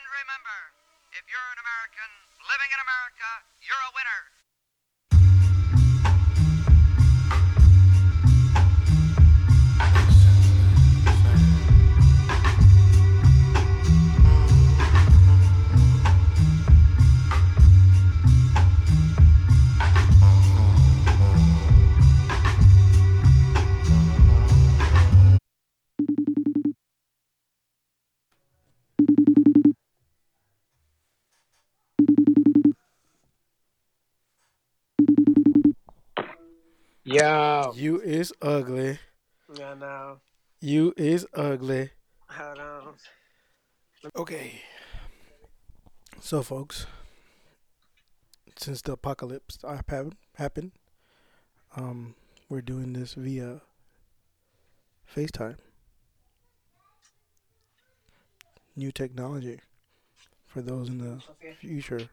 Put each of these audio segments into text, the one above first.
And remember, if you're an American living in America, you're a winner. Yo. You is ugly. I know. You is ugly. Hold on. Okay. So, folks, since the apocalypse happened, happened, um, we're doing this via FaceTime. New technology for those in the future.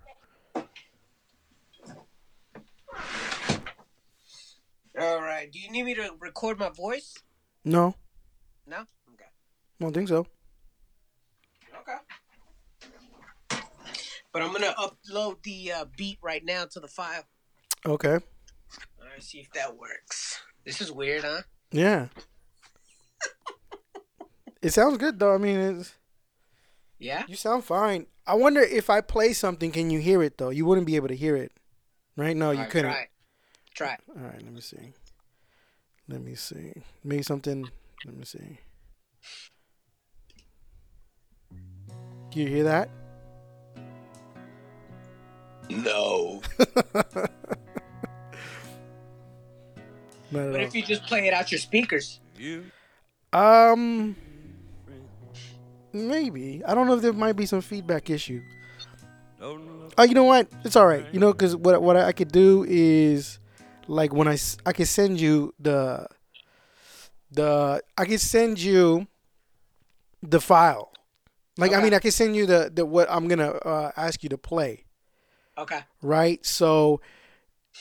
All right. Do you need me to record my voice? No, No. Okay. don't think so. Okay. But I'm gonna upload the uh, beat right now to the file. Okay. All right. See if that works. This is weird, huh? Yeah. it sounds good though. I mean, it's, Yeah. you sound fine. I wonder if I play something, can you hear it though? You wouldn't be able to hear it, right? No, you All right, couldn't. Try. All right, let me see. Let me see. Maybe something. Let me see. Do you hear that? No. Not at What if you just play it out your speakers? all. Um, maybe. I don't know if there might be some feedback issue. Oh, you know what? It's all right. You know, because what what I could do is, like, when I I can send you the the I can send you the file. Like, I mean, I can send you the the what I'm gonna uh, ask you to play. Okay. right? So,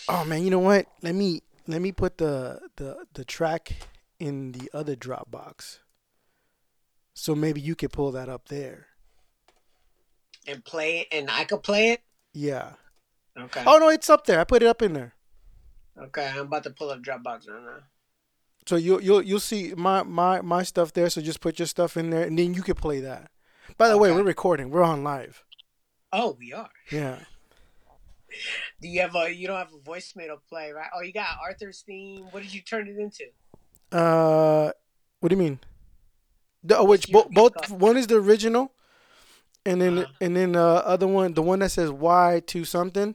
oh man, you know what? Let me let me put the the the track in the other Dropbox. So maybe you could pull that up there. And play it, and I could play it. Yeah. Okay. Oh no, it's up there. I put it up in there. Okay. I'm about to pull up Dropbox right now. So you you'll you'll see my my my stuff there. So just put your stuff in there, and then you can play that. By the way, we're recording. We're on live. Oh, we are. Yeah. Do you have a? You don't have a voicemail to play, right? Oh, you got Arthur's theme. What did you turn it into? Uh, what do you mean? The, oh, which bo- both one is the original, and then Uh-huh. and then uh other one, the one that says Y to something,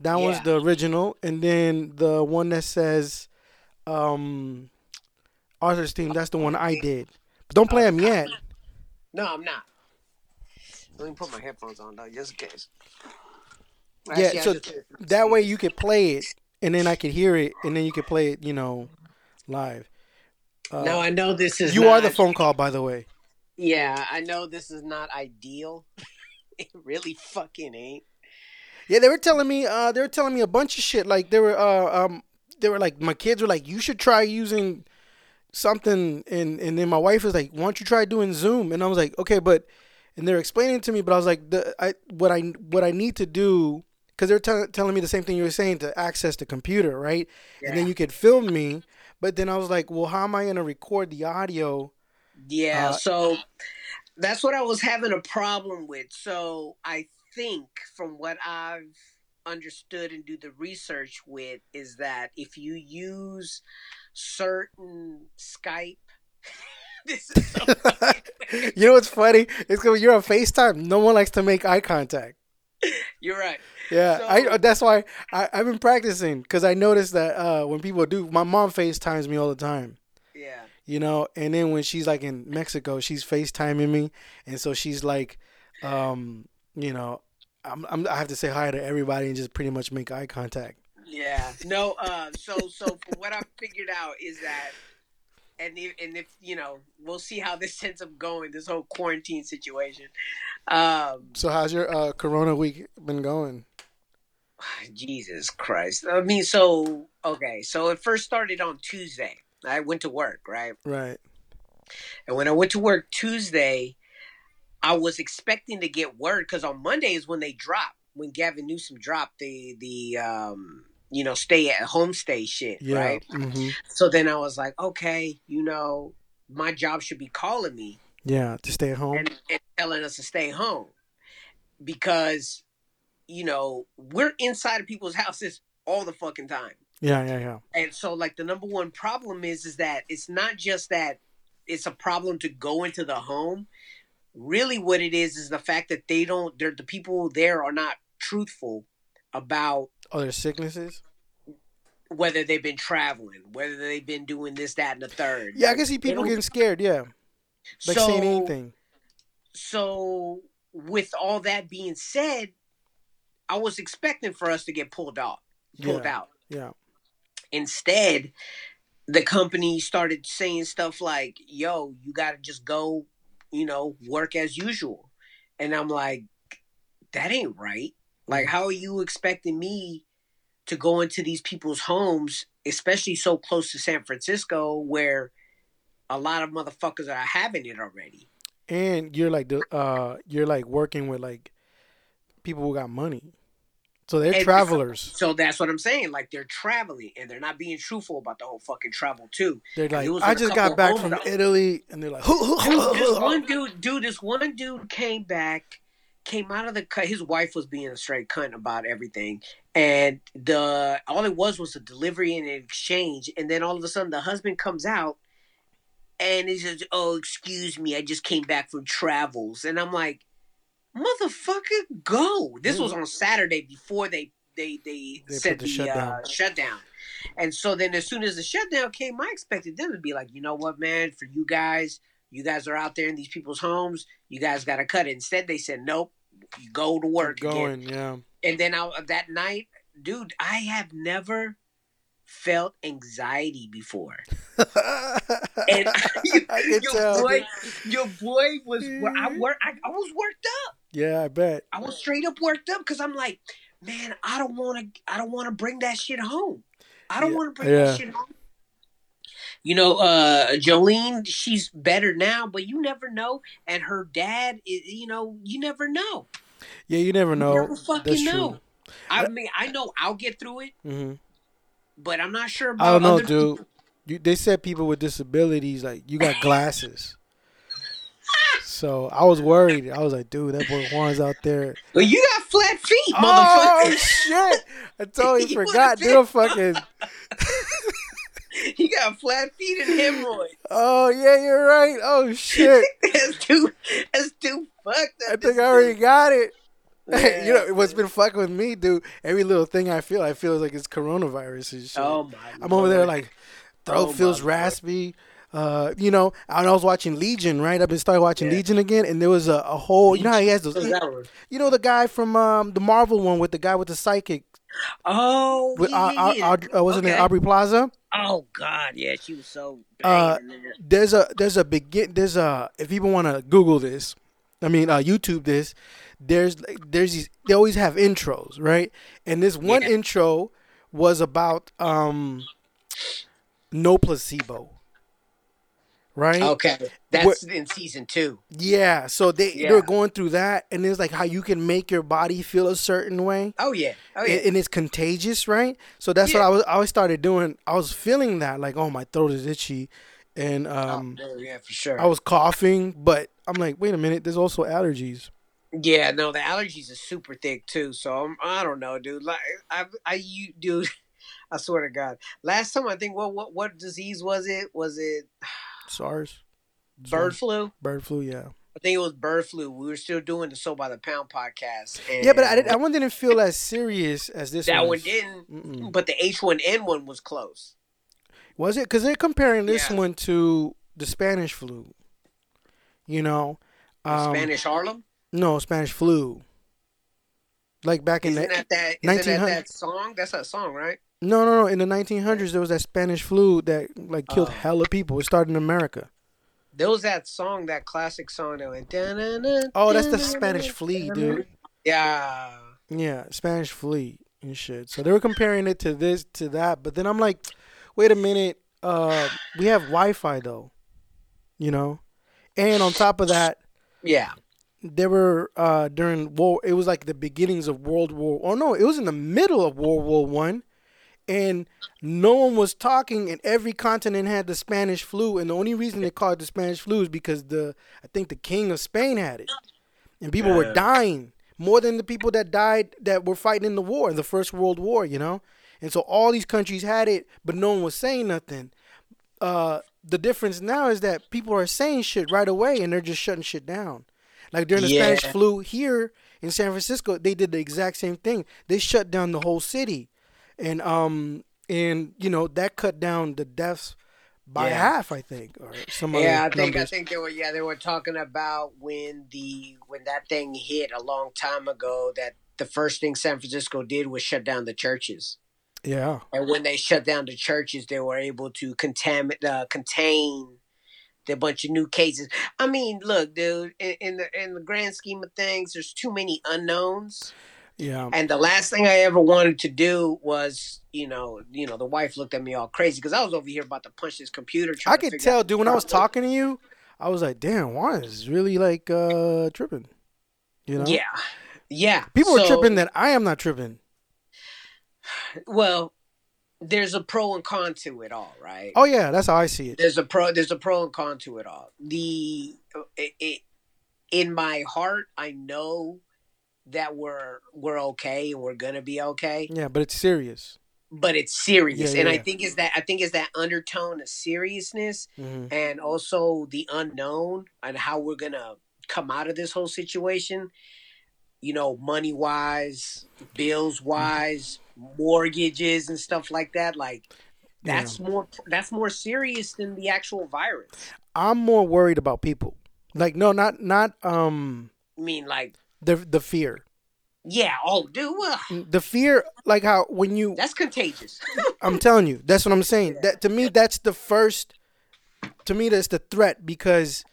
that one's Yeah. the original, and then the one that says, um, Arthur's theme. That's the one I did. But don't play them yet. No, I'm not. Let me put my headphones on though, just in case. Yeah, Actually, I so just did it. that way you could play it, and then I could hear it, and then you could play it, you know, live. Uh, no, I know this is. you are the phone call, by the way. Yeah, I know this is not ideal. it really fucking ain't. Yeah, they were telling me. Uh, they were telling me a bunch of shit. Like they were. Uh, um, they were like, my kids were like, you should try using something, and and then my wife was like, why don't you try doing Zoom? And I was like, okay, but, and they're explaining to me, but I was like, the I what I what I need to do because they're tell telling me the same thing you were saying to access the computer, right? Yeah. And then you could film me, but then I was like, well, how am I gonna record the audio? Yeah, Uh, so that's what I was having a problem with. So I think from what I've understood and do the research with is that if you use certain Skype this is so you know what's funny? It's because you're on FaceTime. No one likes to make eye contact. you're right. Yeah, So- I that's why I, I've been practicing because I noticed that uh, when people do, my mom FaceTimes me all the time, Yeah. you know, and then when she's like in Mexico, she's FaceTiming me, and so she's like, um, you know, I'm, I'm I have to say hi to everybody and just pretty much make eye contact. Yeah. No, uh so so what I figured out is that and if, and if you know, we'll see how this ends up going, this whole quarantine situation. Um So how's your uh, Corona week been going? Jesus Christ. I mean, so okay, so it first started on Tuesday. I went to work, right? Right. And when I went to work Tuesday, I was expecting to get word because on Monday is when they drop when Gavin Newsom dropped the the um you know stay at home stay shit, Yeah. right? hmm So then I was like, okay, you know, my job should be calling me Yeah. To stay at home. and, and telling us to stay home because you know we're inside of people's houses all the fucking time yeah. Yeah. Yeah. and so like the number one problem is is that it's not just that it's a problem to go into the home really what it is is the fact that they don't they're the people there are not truthful about Other sicknesses. whether they've been traveling whether they've been doing this that and the third Yeah, I can see people getting scared. Yeah. Like so, saying anything. so with all that being said i was expecting for us to get pulled out pulled Yeah. out Yeah. instead the company started saying stuff like yo you got to just go you know work as usual. And i'm like that ain't right. Like how are you expecting me to go into these people's homes especially so close to san francisco where a lot of motherfuckers are having it already? And you're like the uh you're like working with like people who got money. So they're And- travelers. so that's what i'm saying like they're traveling and they're not being truthful about the whole fucking travel too They're like, I just got back from Italy, and they're like, Dude, this one dude, dude, this one dude came back, came out of the cut. His wife was being a straight cunt about everything, and the all it was was a delivery and an exchange. And then all of a sudden, the husband comes out, and he says, "Oh, excuse me, I just came back from travels." And I'm like, "Motherfucker, go!" This was on Saturday before they they they, They said put the the, shutdown. Uh, shutdown. And so then, as soon as the shutdown came, I expected them to be like, you know what, man, for you guys, you guys are out there in these people's homes. You guys got to cut it. Instead, they said, nope, you go to work again. going, yeah. And then I, that night, dude, I have never felt anxiety before. And can your tell. boy, dude. your boy was. I work. I, I was worked up. Yeah, I bet. I was straight up worked up because I'm like, man, I don't want to. I don't want to bring that shit home. I don't Yeah, want to bring yeah. that shit home. You know, uh, Jolene, she's better now, but you never know. And her dad, is, you know, you never know. Yeah, you never know. You never fucking That's know. true. I mean, I know I'll get through it, hmm but I'm not sure about I don't know, other dude. You, they said people with disabilities, like you got glasses. so I was worried. I was like, dude, that boy Juan's out there. Well, you got flat feet, oh, motherfucker. Oh shit! I totally You forgot, dude. Fucking. you got flat feet and hemorrhoids. Oh yeah, you're right. Oh shit! that's too. That's too fucked up. I think I already got it. Yeah. you know what's been fucking with me, dude? Every little thing I feel, I feel like it's coronavirus and shit. Oh my! I'm over there like throat Oh, feels raspy. Uh, you know, and I was watching Legion, right? I've been started watching Yeah. Legion again, and there was a, a whole. You know how he has those. You know the guy from um, the Marvel one with the guy with the psychic. Oh, With yeah, uh, yeah, uh, yeah. Aud- uh, wasn't it Aubrey Plaza? Oh God, yeah, she was so. Uh, banging in there. There's a there's a begin there's a if people want to Google this, I mean uh, YouTube this. There's there's these they always have intros, right? And this one Yeah. intro was about um no placebo, right? okay, that's in season two. Yeah, so they Yeah. they're going through that, and it's like how you can make your body feel a certain way. Oh yeah, oh yeah. and, and it's contagious, right? So that's Yeah. what I was. I always started doing. I was feeling that, like, oh, my throat is itchy, and um, oh, yeah, for sure. I was coughing. But I'm like, wait a minute, there's also allergies. Yeah, no, the allergies are super thick too. So I'm, I don't know, dude. Like I, I, you, dude. I swear to God. Last time I think what what what disease was it? Was it SARS, bird SARS. flu? bird flu, yeah, I think it was bird flu. We were still doing the So by the Pound podcast. And yeah. But I didn't. I one didn't feel as serious as this. that one one didn't. Mm-mm. But the H1N one was close. Was it? Because they're comparing this Yeah. one to the Spanish flu. You know, um, Spanish Harlem. No, Spanish flu. Like back in Isn't the that that? Isn't that 1900 that song? That's that song, right? no, no, no. In the 1900s, there was that Spanish flu that like killed Oh. hella people. It started in America. There was that song, that classic song that went. "Da-na-na, Oh, that's the Spanish flea, dude. Yeah. Yeah, Spanish flea and shit. So they were comparing it to this to that, but then I'm like, wait a minute. Uh, we have Wi-Fi though, you know, and on top of that, Yeah. They were uh, during war. It was like the beginnings of World War. Oh no, it was in the middle of World War One, and no one was talking, and every continent had the Spanish flu. And the only reason they called it the Spanish flu is because the I think the king of Spain had it, and people were dying more than the people that died that were fighting in the war, the First World War. You know, and so all these countries had it, but no one was saying nothing. Uh, the difference now is that people are saying shit right away, and they're just shutting shit down. Like during the Spanish flu here in San Francisco, they did the exact same thing. They shut down the whole city, and um and you know that cut down the deaths by Yeah. half, I think, or some Yeah, I think I think they were yeah they were talking about when the when that thing hit a long time ago that the first thing San Francisco did was shut down the churches. Yeah, And when they shut down the churches, they were able to contaminate, uh, contain the bunch of new cases. I mean, look, dude, in, in the in the grand scheme of things, there's too many unknowns. yeah, And the last thing I ever wanted to do was, you know, you know, the wife looked at me all crazy because I was over here about to punch this computer. I could tell, dude. When I was talking to you, I was like, "Damn, Juan is really like uh tripping." You know, Yeah, yeah. people are tripping that I am not tripping. Well, there's a pro and con to it all, right? Oh yeah, that's how I see it. there's a pro there's a pro and con to it all the it, it in my heart i know that we're we're okay and we're gonna be okay Yeah, but it's serious. but it's serious Yeah, and yeah, i think is that i think is that undertone of seriousness hmm and also the unknown and how we're gonna come out of this whole situation you know money wise bills wise mortgages and stuff like that like that's more that's more serious than the actual virus I'm more worried about people. Like, no, not not um i mean like the the fear. Yeah. Oh, dude. The fear, like how when you, that's contagious. I'm telling you, that's what I'm saying. That to me, that's the first. To me, that's the threat because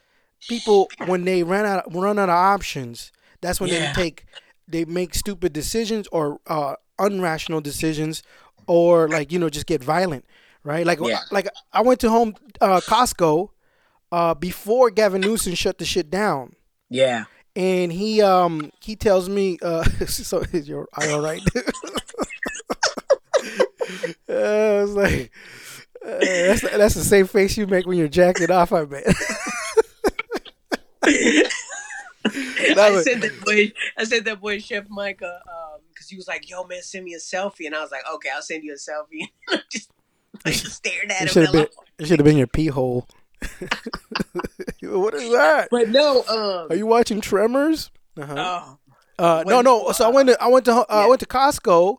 people, when they run out run out of options, that's when Yeah. they take they make stupid decisions or uh, unrational decisions, or like you know just get violent, right? Like Yeah. like I went to home uh, Costco uh, before Gavin Newsom shut the shit down yeah. and he um he tells me uh so is your eye all right uh, I was like uh, that's that's the same face you make when you're jacking off I bet I said that boy. I said that boy Chef Micah, um, because he was like, "Yo, man, send me a selfie," and I was like, "Okay, I'll send you a selfie." just, I just stared at it him. been it should have been your pee hole what is that But no, um, are you watching Tremors uh-huh. oh, Uh, no, no. So I went to I went to uh, I went to Costco,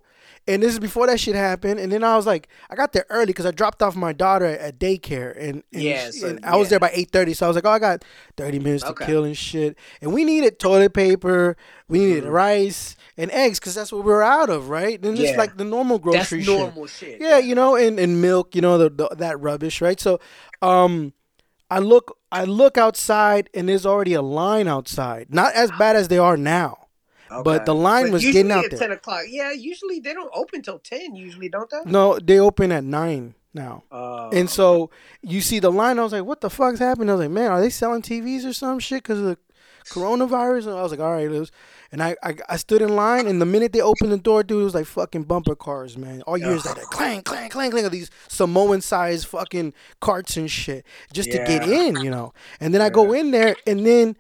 and this is before that shit happened. And then I was like, I got there early because I dropped off my daughter at, daycare, and, and, Yeah, she- so- and I was there by eight thirty. So I was like, oh, I got thirty minutes to Okay. kill and shit. And we needed toilet paper, we needed Mhm. rice and eggs because that's what we were out of, right? And just Yeah. like the normal that's grocery shit. normal shit. Yeah, you know, and, and milk, you know, the, the that rubbish, right? So, um, I look I look outside, and there's already a line outside. Not as bad as they are now. But the line was getting out at there. ten o'clock. Yeah, usually they don't open till ten. Usually, don't they? No, they open at nine now. Uh, And so you see the line. I was like, "What the fuck's happening?" I was like, "Man, are they selling TVs or some shit because of the coronavirus?" And I was like, "All right." It was, and I, I I stood in line, and the minute they opened the door, dude, it was like fucking bumper cars, man. All you hear is like clang, clang, clang, clang of these Samoan sized fucking carts and shit just to get in, you know. And then I go in there, and then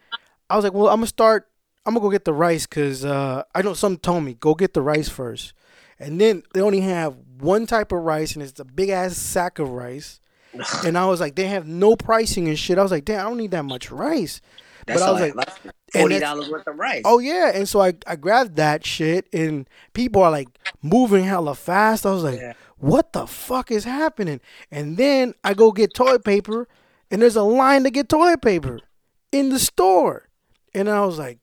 I was like, "Well, I'm gonna start. I'm gonna go get the rice because uh, I know something told me go get the rice first. And then they only have one type of rice, and it's a big ass sack of rice. and I was like, they have no pricing and shit. I was like, damn, I don't need that much rice. that's but I was like forty dollars worth of rice. Oh yeah, and so I I grabbed that shit, and people are like moving hella fast. I was like, Yeah. what the fuck is happening? And then I go get toilet paper, and there's a line to get toilet paper in the store, and I was like,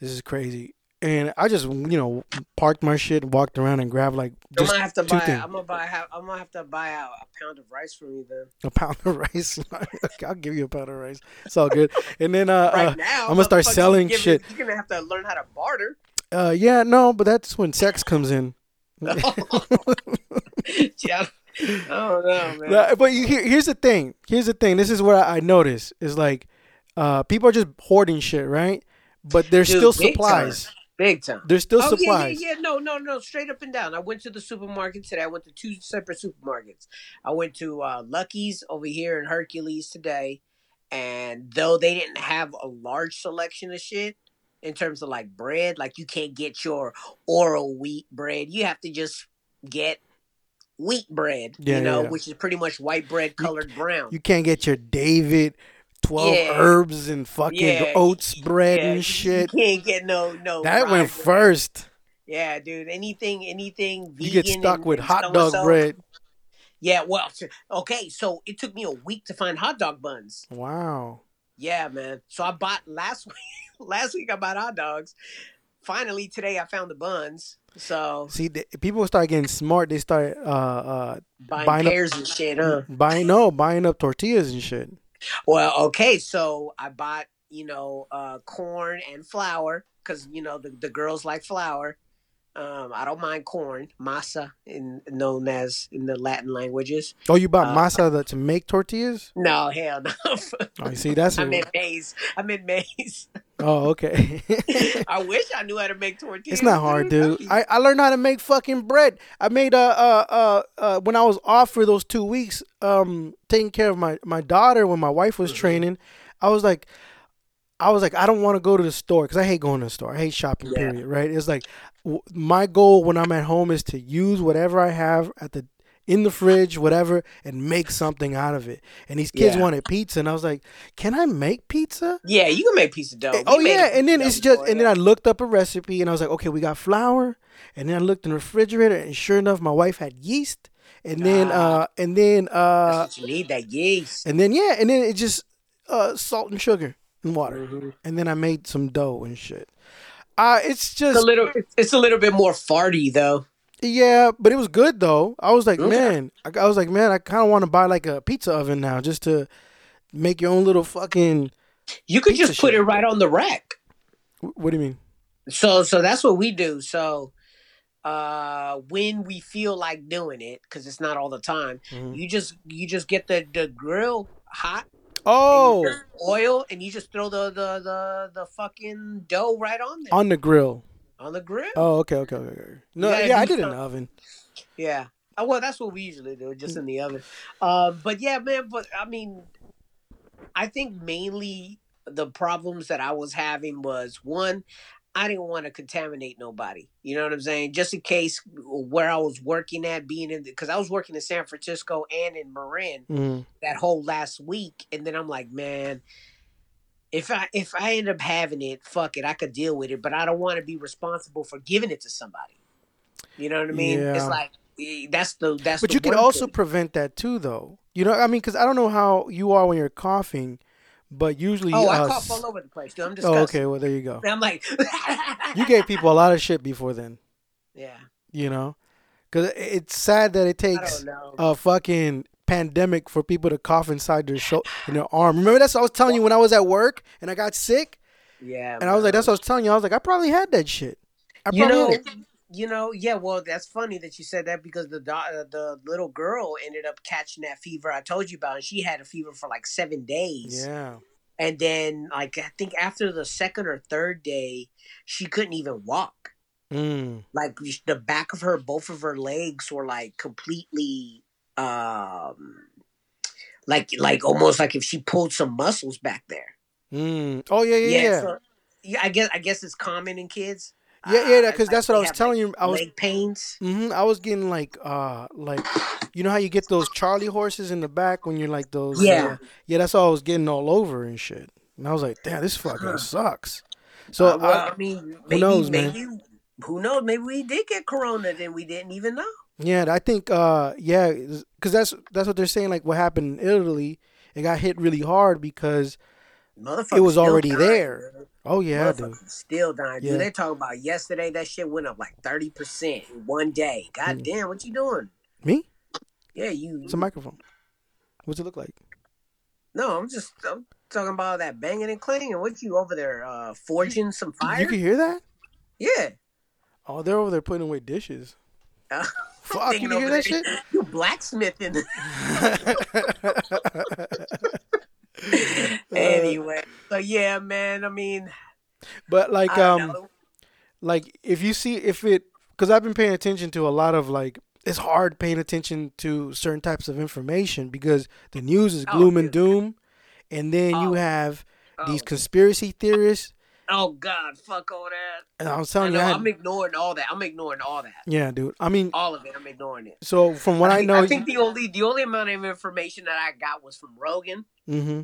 this is crazy. And I just you know parked my shit, walked around, and grabbed like I'm gonna have to buy. things. I'm gonna buy. I'm gonna have to buy out a pound of rice from you then. a pound of rice. I'll give you a pound of rice. It's all good. And then uh, Right uh now, I'm gonna start selling you shit. You're gonna have to learn how to barter. uh yeah, no, but that's when sex comes in. yeah. Oh no, man. But you, here, here's the thing. Here's the thing. This is what I, I notice is like, uh, people are just hoarding shit, right? But there's Dude, still supplies. Big time. There's still oh, supplies. Yeah, yeah, yeah. No, no, no. Straight up and down. I went to the supermarket today. I went to two separate supermarkets. I went to uh, Lucky's over here in Hercules today. And though they didn't have a large selection of shit in terms of like bread, like you can't get your oral wheat bread. You have to just get wheat bread, Yeah, you know, yeah. which is pretty much white bread colored brown. You can't get your David, twelve Yeah. herbs and fucking Yeah, oats bread Yeah, and shit. You can't get no no. That went first. Yeah, dude. Anything, anything. You get stuck and- with and hot dog so-and-so. bread. Yeah, well, okay. So it took me a week to find hot dog buns. Wow. Yeah, man. So I bought last week. last week I bought hot dogs. Finally today I found the buns. So See, the, people start getting smart. They start uh uh buying, Buying up- and shit, huh? buying no buying up tortillas and shit. Well, okay. So I bought you know uh corn and flour because you know the the girls like flour. Um, I don't mind corn, masa, in known as in the Latin languages. Oh, you bought Uh, masa that, to make tortillas? No, hell no. Oh, see, that's I a, meant maize. I meant maize. oh okay. I wish I knew how to make tortillas. It's not hard, dude. I, I learned how to make fucking bread. I made a uh uh, uh when I was off for those two weeks, um, taking care of my my daughter when my wife was Mhm. training. I was like, I was like, I don't want to go to the store because I hate going to the store. I hate shopping. Yeah. Period. Right? It's like w- my goal when I'm at home is to use whatever I have at the in the fridge, whatever, and make something out of it. And these kids Yeah. wanted pizza, and I was like, Can I make pizza? yeah, you can make pizza dough. Eh, We oh yeah, and then it's just and then. I looked up a recipe and I was like, okay, we got flour, and then I looked in the refrigerator and sure enough, my wife had yeast, and then Ah. uh and then uh you need. That yeast. and then yeah, and then it just uh salt and sugar and water, Mhm. and then I made some dough and shit. Uh it's It's just a little. It's a little bit more farty though. yeah, but it was good though. I was like, Okay. man, I, I was like, man, I kind of want to buy like a pizza oven now just to make your own little fucking. You could just put shit. it right on the rack. wh- What do you mean? So so that's what we do. So uh when we feel like doing it because it's not all the time Mhm. you just you just get the the grill hot Oh, oil and you just throw the the the, the fucking dough right on there on the grill. on the grill Oh, okay, okay, okay. okay. No, yeah, I did it in the oven. Yeah. Oh, well, that's what we usually do, just in the oven. Um, but yeah, man. But I mean, I think mainly the problems that I was having was one, I didn't want to contaminate nobody. You know what I'm saying? Just in case where I was working at, being in, because I was working in San Francisco and in Marin Mm. that whole last week, and then I'm like, man. If I if I end up having it, fuck it, I could deal with it, but I don't want to be responsible for giving it to somebody. You know what I mean? It's like eh, that's the that's. But the you can also thing. prevent that too, though. You know, I mean, because I don't know how you are when you're coughing, but usually. Oh, I uh, cough all over the place, dude. I'm Oh, okay. Well, there you go. And I'm like, You gave people a lot of shit before then. yeah. You know, because it's sad that it takes a fucking pandemic for people to cough inside their shoulder in their arm. Remember that's what I was telling you when I was at work and I got sick, yeah, and I was like, that's what I was telling you. I was like, I probably had that shit. I you probably know. You know, yeah. Well, that's funny that you said that because the do- uh, the little girl ended up catching that fever I told you about, and she had a fever for like seven days. Yeah. And then, like, I think after the second or third day, she couldn't even walk. Mm. Like the back of her, both of her legs were like completely, um, like like almost like if she pulled some muscles back there. Mm. Oh yeah, yeah, yeah. so- yeah, I guess I guess it's common in kids. Yeah, yeah, Uh, because like that's what I was telling like, you. I was, leg pains. hmm I was getting like, uh, like, you know how you get those Charlie horses in the back when you're like those. Yeah. uh, yeah, that's all I was getting all over and shit. And I was like, damn, this fucking Huh. sucks. So Uh, well, I, I, mean, maybe, knows, man? who knows? Maybe we did get corona, then we didn't even know. yeah, I think, uh, yeah, because that's that's what they're saying. Like what happened in Italy, it got hit really hard because, Motherfuckers It was already dying, there. Oh yeah, dude. Still dying. Yeah. Dude, they talk about yesterday. That shit went up like thirty percent in one day. God Mm. damn, what you doing? Me? Yeah, you. It's a microphone. What's it look like? no, I'm just I'm talking about that banging and clanging. What you over there uh, forging some fire? You can hear that? yeah. Oh, they're over there putting away dishes. Uh, Fuck, you hear that there, shit? You blacksmithing. anyway, so yeah, man. I mean, but like um know. like if you see if it because I've been paying attention to a lot of like it's hard paying attention to certain types of information because the news is Oh, gloom and doom, and then you Oh. have these Oh. conspiracy theorists. Oh God, fuck all that. And I was I telling you, know, I had- I'm ignoring all that. I'm ignoring all that. yeah, dude. I mean, All of it. I'm ignoring it. so from what I, think, know, I think the only the only amount of information that I got was from Rogan. hmm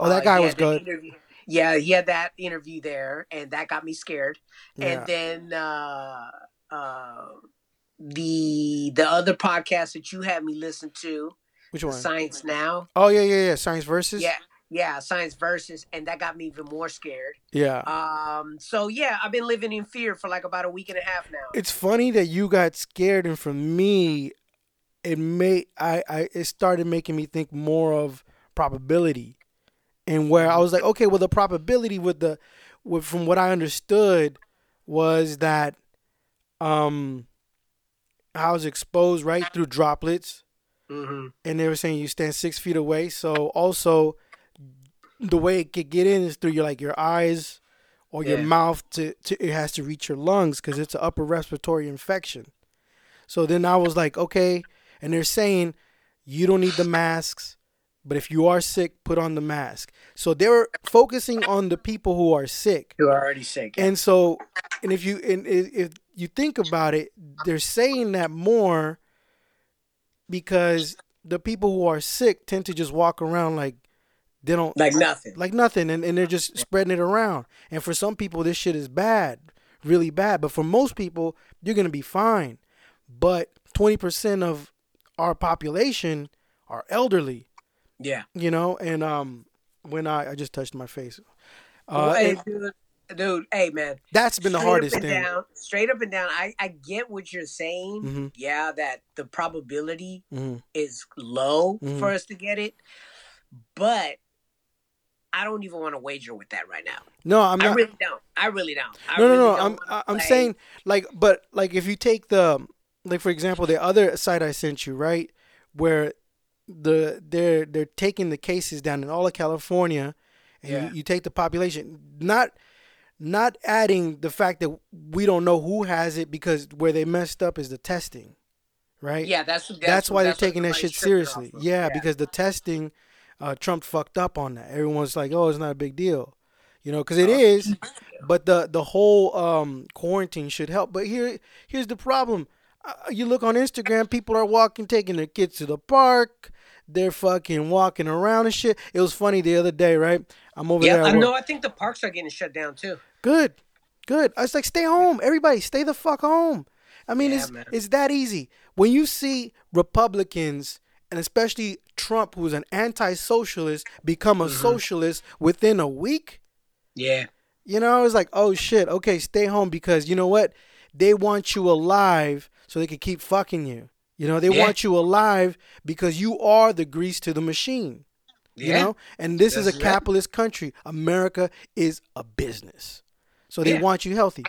oh, that Uh, guy he was good. interview- Yeah, he had that interview there, and that got me scared. Yeah. And then uh, uh, the the other podcast that you had me listen to, Which one? Science Now. Oh yeah, yeah, yeah. Science versus. Yeah, yeah, Science Versus, and that got me even more scared. Yeah. Um, so yeah, I've been living in fear for like about a week and a half now. It's funny that you got scared, and for me, it made I, I it started making me think more of probability, and where I was like, okay, well, the probability with the, with from what I understood, was that, um, I was exposed right through droplets, hmm and they were saying you stand six feet away. So also, the way it could get in is through your like your eyes or your mouth to, to it has to reach your lungs because it's an upper respiratory infection. So then I was like, okay, and they're saying you don't need the masks, but if you are sick, put on the mask. So they were focusing on the people who are sick. Who are already sick. And so, and if you and if if you think about it, they're saying that more because the people who are sick tend to just walk around like they don't like nothing. like nothing, and, and they're just spreading it around. And for some people, this shit is bad, really bad. But for most people, you're gonna be fine. But twenty percent of our population are elderly, yeah. you know. And um, when I I just touched my face, uh, hey, and dude, dude, hey man. that's been the hardest thing. Down, straight up and down. I, I get what you're saying. Mhm. Yeah, that the probability Mhm. is low Mhm. for us to get it, but I don't even want to wager with that right now. No, I'm I not. really don't. I really don't. I no, no, no. don't I'm I'm play- saying like, but like if you take the like for example the other site I sent you right where the they're they're taking the cases down in all of California, and Yeah. you, you take the population not not adding the fact that we don't know who has it because where they messed up is the testing, right? Yeah, that's that's, that's, why they're taking that shit seriously. of. Yeah, because the testing, uh, Trump fucked up on that. Everyone's like, "Oh, it's not a big deal," you know, because it Oh, is. But the the whole um, quarantine should help. But here here's the problem. Uh, you look on Instagram, people are walking, taking their kids to the park. They're fucking walking around and shit. It was funny the other day, right? I'm over yeah, there. I at know. I think the parks are getting shut down too. Good, good. I was like, stay home, everybody, stay the fuck home. I mean, Yeah, it's man. it's that easy. When you see Republicans and especially Trump, who's an anti-socialist, become a Mm-hmm. socialist within a week, Yeah, you know, I was like, oh shit, okay, stay home because you know what? They want you alive so they can keep fucking you. You know, they Yeah. want you alive because you are the grease to the machine. You know, and this is a That's right. capitalist country. America is a business, so they Yeah. want you healthy.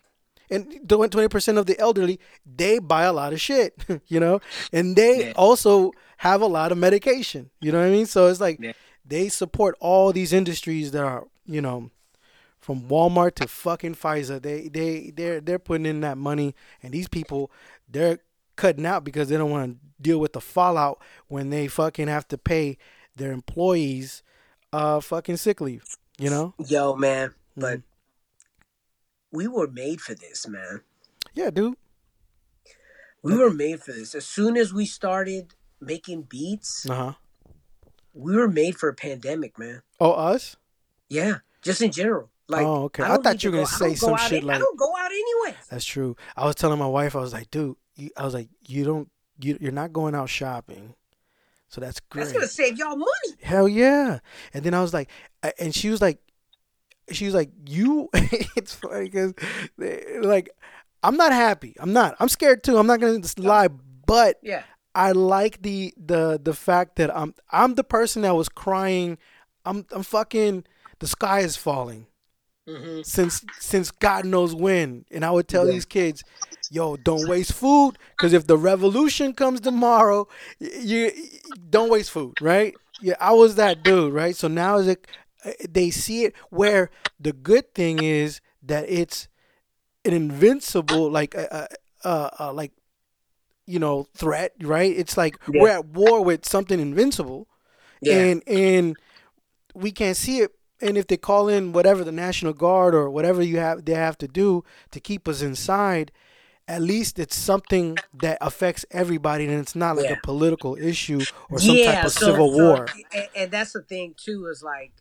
And twenty percent of the elderly they buy a lot of shit, you know, and they Yeah. also have a lot of medication. You know what I mean? So it's like Yeah. they support all these industries that are, you know, from Walmart to fucking Pfizer. They they they're they're putting in that money, and these people they're cutting out because they don't want to deal with the fallout when they fucking have to pay their employees uh fucking sick leave. You know? Yo, man, but Mhm. we were made for this, man. Yeah, dude. We were made for this. As soon as we started making beats, Uh huh. we were made for a pandemic, man. Oh, us? Yeah, just in general. Like, Oh, okay. I don't thought you were gonna go- say some shit I like- I don't go out anyway. That's true. I was telling my wife, I was like, dude, you, I was like, you don't, you, you're not going out shopping, so that's great. That's gonna save y'all money. Hell yeah. And then I was like, and she was like, she was like, you, it's funny because, like, I'm not happy. I'm not. I'm scared too. I'm not gonna lie, but Yeah, I like the the the fact that I'm I'm the person that was crying. I'm I'm fucking. The sky is falling hmm since since God knows when. And I would tell Yeah. these kids, "Yo, don't waste food, because if the revolution comes tomorrow, you, don't waste food, right?" Yeah, I was that dude, right? So now as it uh, they see it where the good thing is that it's an invincible like uh, uh, uh like you know threat right it's like Yeah. we're at war with something invincible Yeah. and and we can't see it and if they call in whatever the national guard or whatever you have they have to do to keep us inside at least it's something that affects everybody and it's not like Yeah. a political issue or some type of so- civil so- war and, and that's the thing too is like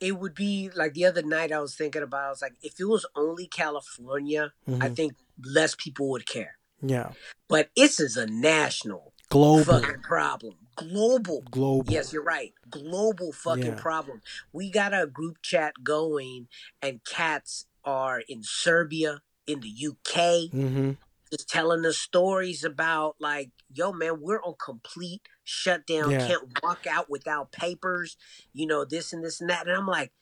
it would be like the other night I was thinking about. I was like, if it was only California, I Mhm. think less people would care. yeah But this is a national global fucking problem, global. global Yes, you're right. Global fucking Yeah. problem. We got a group chat going, and cats are in Serbia, in the UK, mm-hmm just telling us stories about like, yo, man, we're on complete shutdown. Yeah. Can't walk out without papers. You know this and this and that. And I'm like,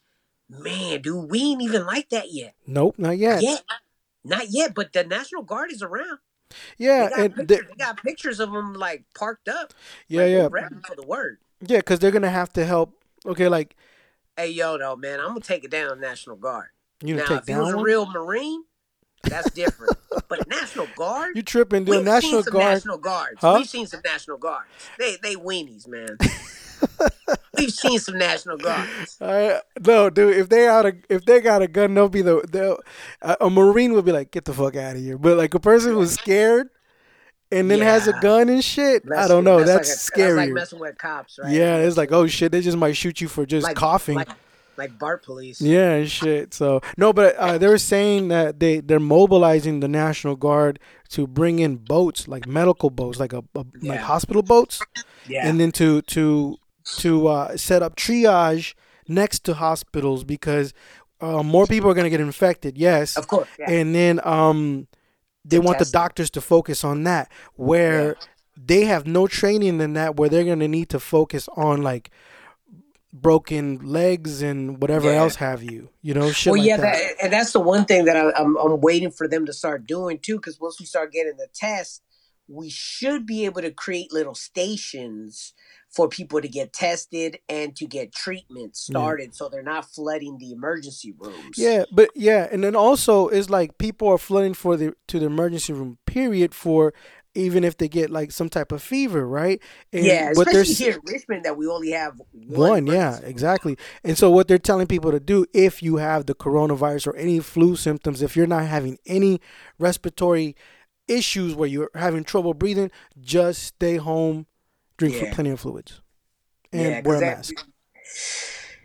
man, dude, we ain't even like that yet. nope not yet Yet, not yet. But the National Guard is around. yeah They got, and pictures, they, they got pictures of them like parked up. yeah like, yeah for the word. yeah because they're gonna have to help okay like Hey, yo, though, man, I'm gonna take it down, National Guard. you now, if take he was down a real Marine, that's different. but National Guard, you tripping doing national seen some guard National Guards. Huh? We've seen some National Guards. They they weenies, man. We've seen some National Guards. I, no, dude. If they out a, if they got a gun, they'll be the they'll, a, a marine would be like, get the fuck out of here. But like a person who's scared and then has a gun and shit, I don't know. That's, like a- scary. That's like messing with cops, right? yeah, it's like oh shit, they just might shoot you for just like, coughing. like, like BART police. yeah, shit. So no, but uh, they were saying that they they're mobilizing the National Guard to bring in boats, like medical boats, like a, a like hospital boats, Yeah. and then to to to uh, set up triage next to hospitals because uh, more people are going to get infected. Yes, of course. Yeah. and then um, they want the doctors to focus on that where they have no training in that where they're going to need to focus on like broken legs and whatever Yeah. else have you you know shit well, like yeah, that. that, and that's the one thing that I, I'm I'm waiting for them to start doing too. Because once we start getting the tests, we should be able to create little stations for people to get tested and to get treatment started, so they're not flooding the emergency rooms. Yeah, but yeah, and then also it's like people are flooding for the to the emergency room. Period. For even if they get like some type of fever, right? And yeah, especially here in Richmond that we only have one. one, yeah, exactly. And so what they're telling people to do if you have the coronavirus or any flu symptoms, if you're not having any respiratory issues where you're having trouble breathing, just stay home, drink Yeah. plenty of fluids, and Yeah, wear a that- mask.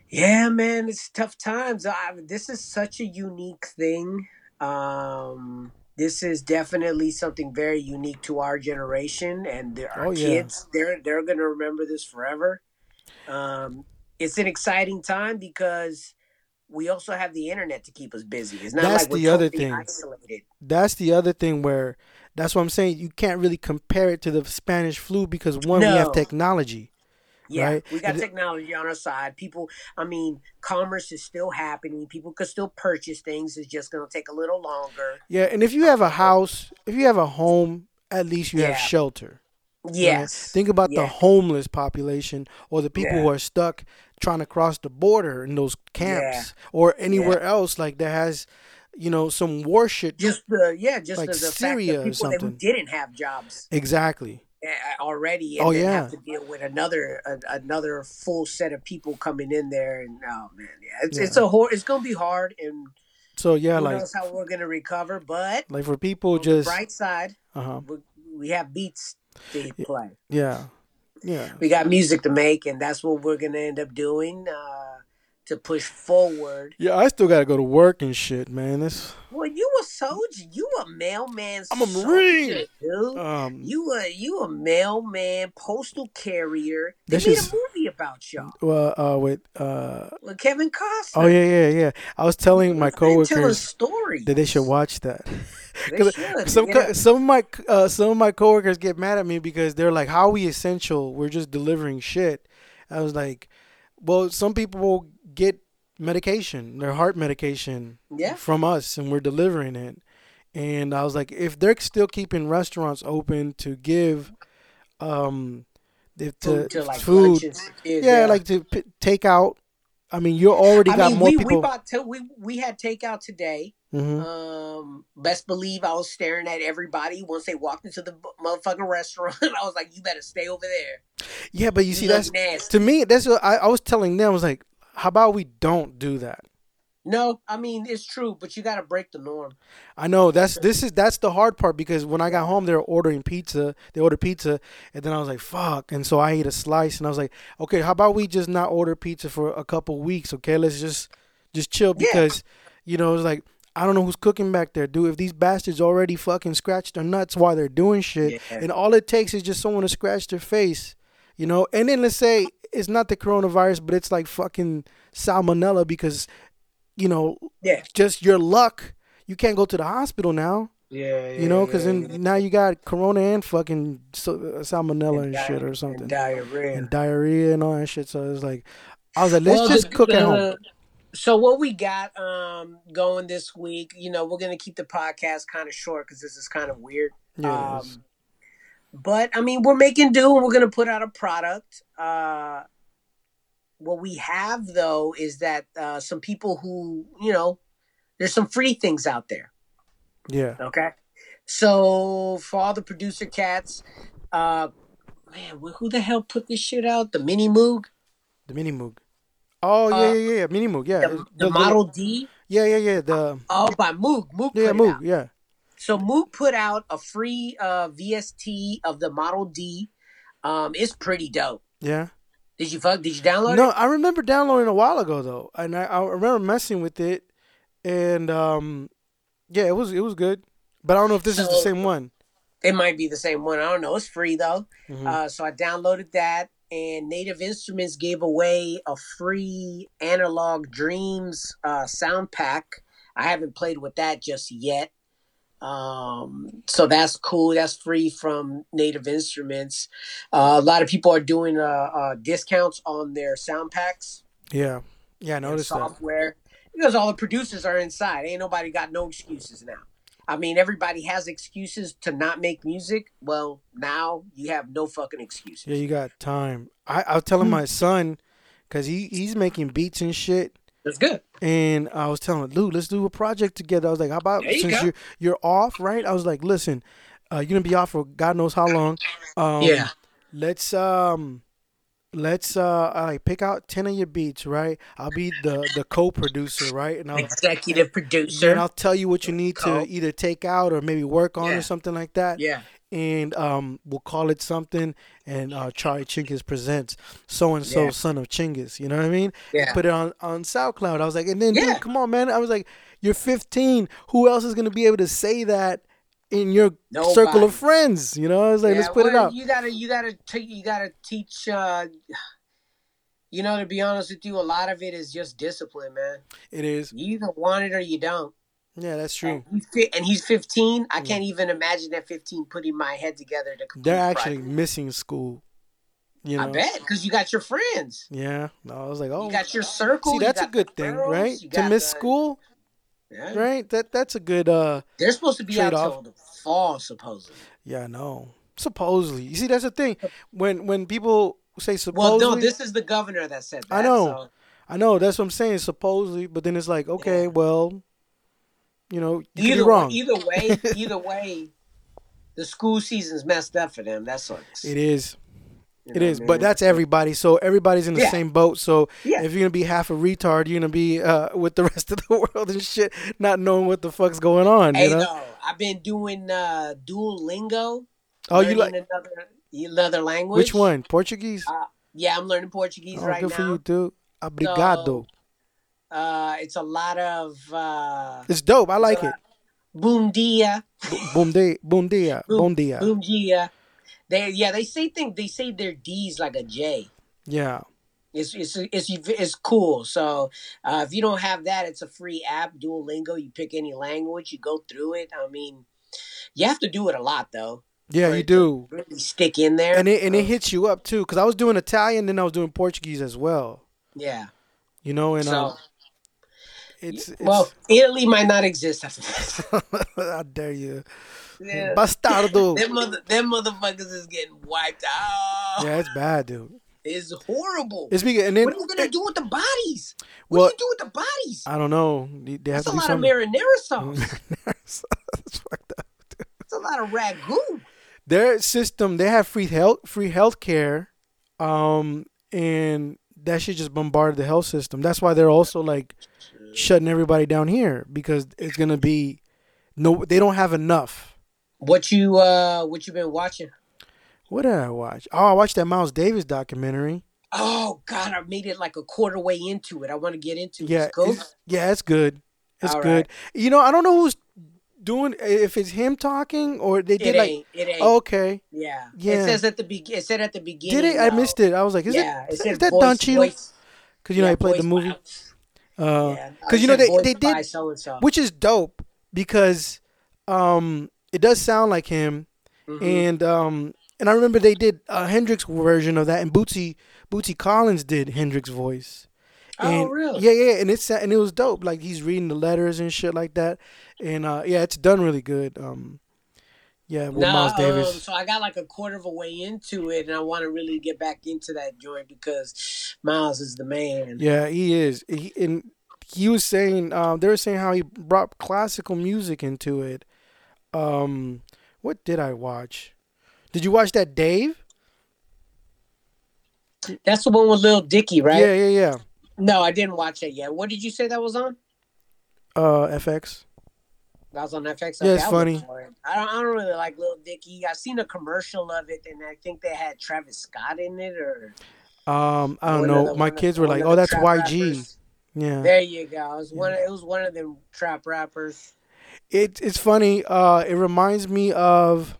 Yeah, man, it's tough times. I, this is such a unique thing. Um, this is definitely something very unique to our generation and the, our Oh, yeah. kids. They're they're gonna remember this forever. Um, it's an exciting time because we also have the internet to keep us busy. It's not That's like we're the other thing. isolated. That's the other thing where that's what I'm saying. You can't really compare it to the Spanish flu because one, we have technology. Yeah, Right. we got technology on our side. People, I mean, commerce is still happening. People could still purchase things. It's just going to take a little longer. Yeah, and if you uh, have a house, if you have a home, at least you Yeah. have shelter. right? Yes. Think about Yeah. the homeless population or the people Yeah. who are stuck trying to cross the border in those camps or anywhere else like that has, you know, some war shit. just the yeah, just Like the, the Syria or fact that people that who something. didn't have jobs exactly. Already, and Oh, then yeah. have to deal with another a, another full set of people coming in there, and oh man, yeah, it's Yeah. it's a hor- it's gonna be hard, and So yeah, who like knows how we're gonna recover. But like for people on the just bright side, uh huh. we, we have beats to play. Yeah. Yeah. We got music to make, and that's what we're gonna end up doing uh, to push forward. Yeah, I still gotta go to work and shit, man. This Well, you a soldier, you a mailman. I'm a soldier, Marine. dude. um You a you a mailman, postal carrier. They made is- a movie about y'all well uh with uh with Kevin Costner. oh yeah yeah yeah. I was telling my They tell a coworkers story. that they should watch that. They should. some yeah. some of my uh, some of my coworkers get mad at me because they're like, "How are we essential? We're just delivering shit." I was like, "Well, some people get medication, their heart medication, Yeah. from us, and we're delivering it." And I was like, "If they're still keeping restaurants open to give, um, if to, food to like food, lunches. yeah, like to p- take out I mean, you already I got mean, more we, people. we bought we we had takeout today. Mhm. Um, best believe I was staring at everybody once they walked into the motherfucking restaurant. I was like, "You better stay over there." Yeah, but you see, that's nasty. to me. That's what I, I was telling them. I was like, how about we don't do that? No, I mean it's true, but you got to break the norm. I know that's this is that's the hard part because when I got home, they were ordering pizza. They ordered pizza, and then I was like, "Fuck!" And so I ate a slice, and I was like, "Okay, how about we just not order pizza for a couple weeks? Okay, let's just just chill Yeah. because you know it's like I don't know who's cooking back there, dude. If these bastards already fucking scratched their nuts while they're doing shit, Yeah. and all it takes is just someone to scratch their face, you know, and then let's say it's not the coronavirus, but it's like fucking salmonella because you know Yeah, just your luck. You can't go to the hospital now. yeah, yeah You know, because then now you got corona and fucking so- uh, salmonella and, shit or something, and diarrhea. and diarrhea and all that shit. So it's like, I was like, let's Well, just the- cook at home. So what we got um going this week, you know, we're gonna keep the podcast kind of short because this is kind of weird. Yeah. Um, but I mean, we're making do, and we're gonna put out a product. Uh, what we have though is that uh, some people who, you know, there's some free things out there. yeah, Okay, so for all the producer cats, uh, man, who the hell put this shit out? The Mini Moog, the mini moog. Oh yeah, Uh, yeah, yeah, mini moog. Yeah, the, the Model D. Yeah, yeah, yeah. The Oh, by Moog. Moog. yeah, moog. Yeah, So Moog put out a free uh, VST of the Model D. Um, it's pretty dope. yeah. Did you fuck? Did you download No, it? No, I remember downloading a while ago though, and I, I remember messing with it, and um, yeah, it was it was good. But I don't know if this is the same one. It might be the same one. I don't know. It's free though. Mhm. Uh, so I downloaded that, and Native Instruments gave away a free Analog Dreams uh, sound pack. I haven't played with that just yet. Um, so that's cool. That's free from Native Instruments. Uh, a lot of people are doing uh, uh, discounts on their sound packs. yeah, yeah, I noticed that. software because all the producers are inside. Ain't nobody got no excuses now. I mean, everybody has excuses to not make music. Well, now you have no fucking excuses. Yeah, you got time. I, I was telling my son, cause he he's making beats and shit, That's good. and I was telling Lou, let's do a project together. I was like, how about you since go. you're you're off, right? I was like, listen, uh, you're gonna be off for God knows how long. Um, yeah, let's um let's uh like pick out 10 of your beats right i'll be the the co-producer right and i'll executive producer. and i'll tell you what you need to either take out or maybe work on Yeah. or something like that Yeah, and um we'll call it something and uh charlie chinggis presents so and so son of chinggis you know what i mean? Yeah, put it on on soundcloud i was like and then dude come on man i was like you're 15 who else is gonna be able to say that in your circle of friends? You know i was like let's Yeah, put it well, out. You gotta, you gotta, t- you gotta teach. Uh, you know, to be honest with you, a lot of it is just discipline, man. it is. You either want it or you don't. Yeah that's true And he's, and he's 15. I can't even imagine at 15 putting my head together to they're actually project. missing school. You know? I bet because you got your friends. Yeah. No, I was like, oh, You got your circle. see, that's a good thing, girls, right? To miss the- school, Yeah. right? That that's a good. uh They're supposed to be out Trade-off. till the fall, supposedly. Yeah, I know. Supposedly, you see, that's the thing. When when people say supposedly, Well, no, this is the governor that said that. I know. so- I know that's what I'm saying. Supposedly, but then it's like, okay, Yeah. well, you know, you either wrong. Way, either way, either way, the school season's messed up for them. That sucks. It is. You It is, I but that's everybody. So everybody's in the Yeah. same boat. So Yeah. if you're gonna be half a retard, you're gonna be uh, with the rest of the world and shit, not knowing what the fuck's going on. Hey, you know? no, I've been doing uh, Duolingo. oh, you learning like another another language? which one? Portuguese? Uh, Yeah, I'm learning Portuguese oh, right good now. for you, dude. Obrigado. Uh, it's a lot of uh, it's dope. I like it. boom dia, Boom day, boom dia, boom dia. boom dia. They yeah, they say things. They say their D's like a J. Yeah. It's it's it's it's cool. So uh, if you don't have that, it's a free app, Duolingo. You pick any language, you go through it. I mean, you have to do it a lot though. Yeah, you do. Really stick in there. And it and it Uh, hits you up too, because I was doing Italian, then I was doing Portuguese as well. yeah. You know, and So um, it's, it's well, Italy might not exist after this. how dare you, Yeah. bastardo. Them mother, them motherfuckers is getting wiped out. yeah, it's bad, dude. It's horrible. It's because and then what are you gonna do with the bodies? What Well, do you do with the bodies? I don't know. They, they have That's a lot something. of marinara sauce. That's fucked up. That's a lot of ragu. Their system, they have free health, free health care, um, and that shit just bombarded the health system. That's why they're also like shutting everybody down here because it's gonna be no. They don't have enough. What you uh what you been watching? What did I watch? Oh, I watched that Miles Davis documentary. Oh God, I made it like a quarter way into it. I want to get into it. Yeah, It's it's, yeah, it's good. It's All good. right. You know, I don't know who's doing if it's him talking or they It did like. ain't. It ain't. Okay, yeah. Yeah. It says at the be- It said at the beginning. did it? I uh, missed it. I was like, is yeah, it? it Is that Don Cheadle? Because you know he played the movie. By- Uh, yeah, because you know they they did so-and-so. which is dope because um it does sound like him Mhm. and um and I remember they did a Hendrix version of that and Bootsy Bootsy Collins did Hendrix voice. Oh, And- really? Yeah, yeah, and it's and it was dope. Like he's reading the letters and shit like that, and uh yeah, it's done really good. Um, yeah, Nah, Miles um, Davis. so I got like a quarter of a way into it, and I want to really get back into that joint because Miles is the man. Yeah, he is. He, and he was saying, um, they were saying how he brought classical music into it. Um, what did I watch? Did you watch that Dave? That's the one with Lil Dicky, right? Yeah, yeah, yeah. No, I didn't watch it yet. What did you say that was on? Uh, FX. That was on FX. Yeah, it's funny. I don't. I don't really like Lil Dicky. I seen a commercial of it, and I think they had Travis Scott in it, or Um, I don't know. the- My of- kids were like, "Oh, that's YG." rappers. Yeah. There you go. It was one. Of, it was one of them trap rappers. It it's funny. Uh, it reminds me of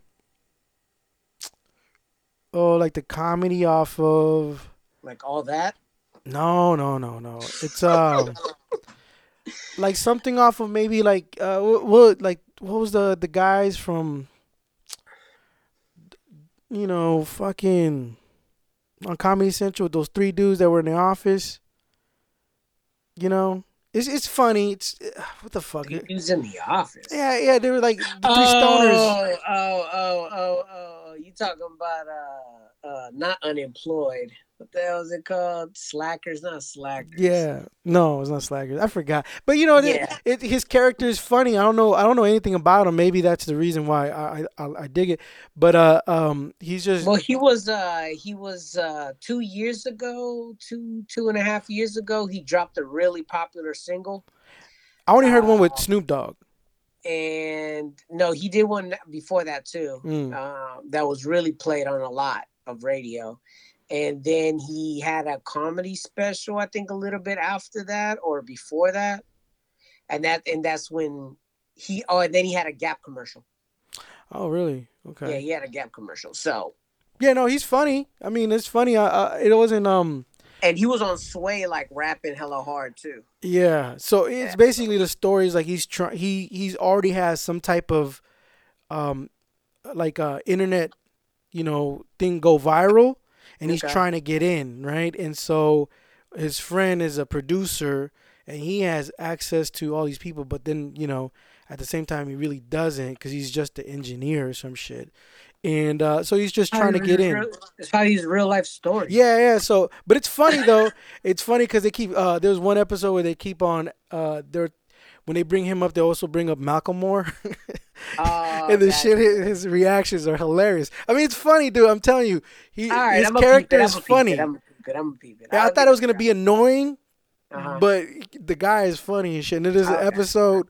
oh, like the comedy off of. Like all that. No, no, no, no. It's um, like something off of maybe like uh, what, what like what was the the guys from, you know, fucking on Comedy Central, those three dudes that were in the office. You know, it's it's funny. It's uh, what the fuck. He was in the office. Yeah, yeah, they were like the three stoners. Oh, oh, oh, oh, oh! You talking about uh, uh, not unemployed? What the hell is it called? Slackers, not slackers. Yeah, no, it's not Slackers. I forgot, but you know, Yeah. it, it, his character is funny. I don't know, I don't know anything about him. Maybe that's the reason why I I, I, dig it. But uh, um, he's just Well, he was uh he was uh two years ago, two two and a half years ago. He dropped a really popular single, I only heard one with uh, Snoop Dogg. and no, he did one before that too. Mm. Uh, that was really played on a lot of radio. And then he had a comedy special, I think, a little bit after that or before that, and that and that's when he. Oh, and then he had a Gap commercial. Oh, really? Okay yeah, he had a Gap commercial. So, Yeah, no, he's funny. I mean, it's funny. I, I it wasn't um. and he was on Sway like rapping hella hard too. Yeah, so it's Yeah. basically the story is like he's trying. He he's already has some type of, um, like uh internet, you know, thing go viral, and he's Okay. trying to get in right. And so, his friend is a producer, and he has access to all these people. But then you know, at the same time, he really doesn't because he's just an engineer or some shit. And uh, so he's just trying to get in. It's probably his real life story. Yeah, yeah. So, but it's funny though. it's funny because they keep. Uh, there's one episode where they keep on. Uh, they're when they bring him up, they also bring up Malcolm Moore, Oh, and the shit. His, his reactions are hilarious. I mean, it's funny, dude. I'm telling you, he right, his I'm character is funny. It, I'm. I'm a peep it. Yeah, I thought it was gonna be annoying. Uh-huh. but the guy is funny and shit. And there's an Okay. episode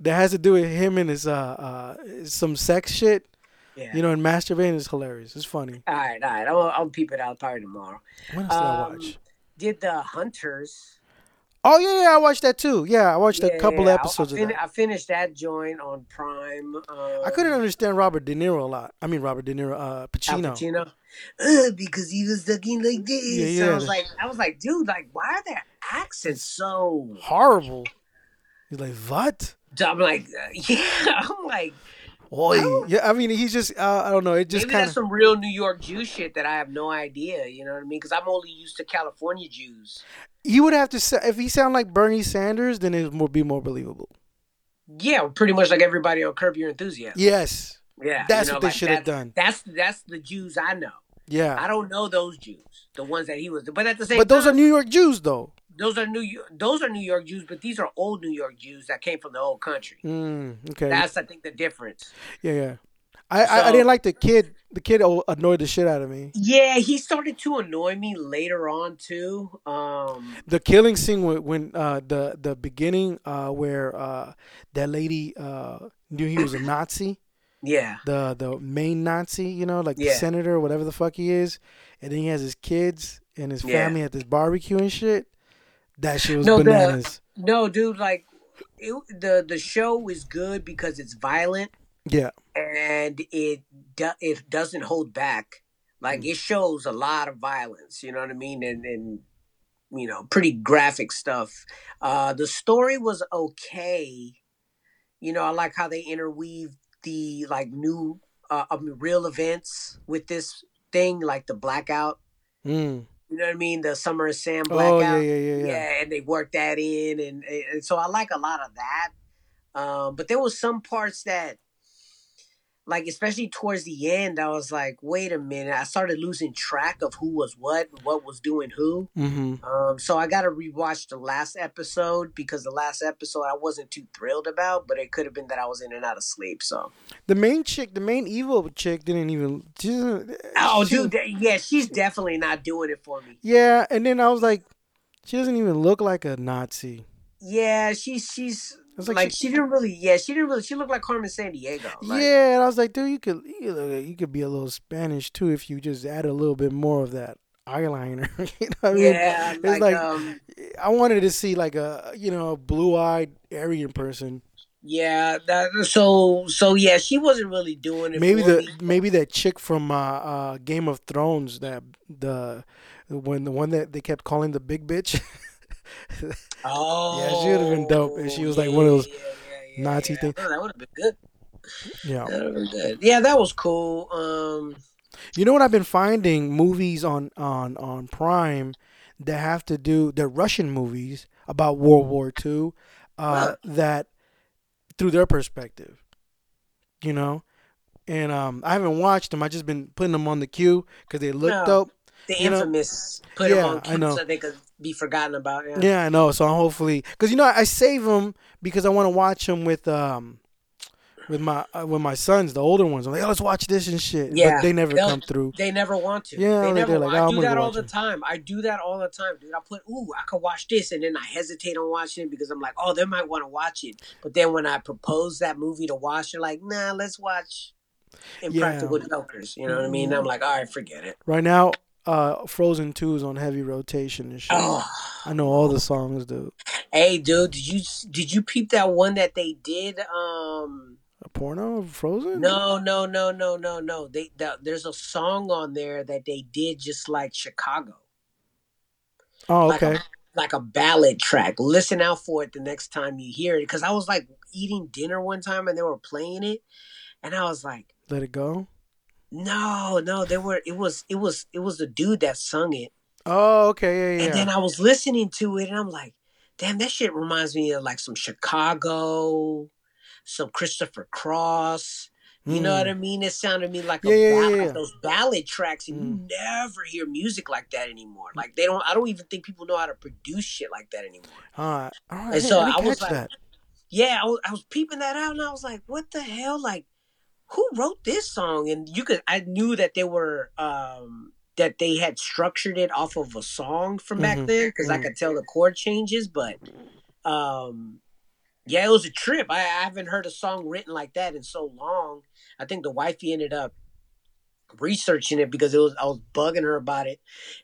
that has to do with him and his uh, uh some sex shit. yeah. You know, and masturbating is hilarious. It's funny. all right, all right. I'll, I'll peep it out probably tomorrow. What else did I Um, watch? Did the Hunters? Oh yeah, yeah, I watched that too. Yeah, I watched a couple yeah, episodes I, of fin- that. I finished that joint on Prime. Um, I couldn't understand Robert De Niro a lot. I mean Robert De Niro, uh, Al Pacino. Pacino. Uh, because he was looking like this. Yeah, So I was like, I was like, dude, like, why are their accents so? Horrible. He's like, what? So I'm like, uh, yeah. I'm like, Oi. don't- Yeah, I mean, he's just, uh, I don't know. It just maybe kind that's of. some real New York Jew shit that I have no idea. You know what I mean? Because I'm only used to California Jews. You would have to say, if he sound like Bernie Sanders, then it would be more believable. Yeah, pretty much like everybody on Curb Your Enthusiasm. Yes, Yeah, that's you know, what they like should have that- done. That's that's the Jews I know. Yeah. I don't know those Jews, the ones that he was. But at the same But those are New York Jews, though. Those are New York, those are New York Jews, but these are old New York Jews that came from the old country. Mm, okay. That's I think the difference. yeah, yeah. I, I, I didn't like the kid. The kid annoyed the shit out of me. Yeah, he started to annoy me later on too. Um, The killing scene when, when uh, the the beginning uh, where uh, that lady uh, knew he was a Nazi, yeah, the the main Nazi, you know, like the senator, whatever the fuck he is, and then he has his kids and his Yeah. family at this barbecue and shit. That shit was No, the- bananas. no, dude, like it, the the show is good because it's violent yeah, and it do, it doesn't hold back. Like it shows a lot of violence. You know what I mean? And and you know, pretty graphic stuff. Uh, the story was okay. You know, I like how they interweave the like new uh, um, real events with this thing, like the blackout. mm. You know what I mean? The Summer of Sam oh blackout. yeah, yeah, yeah, yeah. yeah, and they worked that in, and, and so I like a lot of that. Um, but there was some parts that, like especially towards the end, I was like, wait a minute. I started losing track of who was what, and what was doing who. Mm-hmm. Um, so I got to rewatch the last episode because the last episode I wasn't too thrilled about, but it could have been that I was in and out of sleep. So, The main chick, the main evil chick, didn't even. She oh, she- dude, yeah, she's definitely not doing it for me. Yeah, and then I was like, she doesn't even look like a Nazi. Yeah, she's she's It's like, like she, didn't really. Yeah, she didn't really. She looked like Carmen Sandiego. Like, yeah, and I was like, dude, you could you, could- you could be a little Spanish too if you just add a little bit more of that eyeliner. you know what I mean? Yeah, it's like, like um, I wanted to see like a you know blue-eyed Aryan person. yeah. That, so so yeah, she wasn't really doing it. Maybe the me. maybe that chick from uh, uh, Game of Thrones that the when the one that they kept calling the big bitch. Oh, Yeah, she would've been dope if she was like one of those yeah, yeah, yeah, Nazi yeah. thing. Oh, that would have been good. yeah. That been good. Yeah, that was cool. Um, You know what I've been finding movies on on on Prime that have to do they're Russian movies about World War II uh, that through their perspective, you know, and um, I haven't watched them. I just been putting them on the queue because they look No. dope. The You know- infamous put Yeah, them on I know. so they could be forgotten about. Yeah. Yeah, I know. So hopefully, because you know, I save them because I want to watch them with um with my uh, with my sons, the older ones. I'm like, oh, let's watch this and shit. Yeah, but they never they'll- come through. They never want to. Yeah, they like, never. like, "Oh, I I'm do that all the it." time. I do that all the time, dude. I put, ooh, I could watch this, and then I hesitate on watching it because I'm like, oh, they might want to watch it. But then when I propose that movie to watch, they're like, nah, let's watch Impractical Jokers. You know what I mean? I'm like, all right, forget it. Right now, uh, Frozen Two is on heavy rotation and shit. Oh, I know all the songs, dude. hey, dude, did you did you peep that one that they did? Um, A porno of Frozen? no, no, no, no, no, no. They the, there's a song on there that they did just like Chicago. Oh, like okay. a, like a ballad track. Listen out for it the next time you hear it. Because I was like eating dinner one time and they were playing it, and I was like, Let it go. No, no, they were. It was, it was, it was the dude that sung it. Oh, okay. Yeah, yeah. And then I was listening to it, and I'm like, damn, that shit reminds me of like some Chicago, some Christopher Cross. You know what I mean? It sounded to me like a Hmm. Yeah, yeah, yeah, yeah. like those ballad tracks, and Mm. you never hear music like that anymore. Like they don't. I don't even think people know how to produce shit like that anymore. All right. All right. And so I, was like- that. yeah, I was, I was peeping that out, and I was like, "What the hell? Like, who wrote this song?" And you could, I knew that they were, um, that they had structured it off of a song from back Mhm, then, because I mhm. could tell the chord changes. But, um, yeah, it was a trip. I, I haven't heard a song written like that in so long. I think the wifey ended up researching it because it was I was bugging her about it,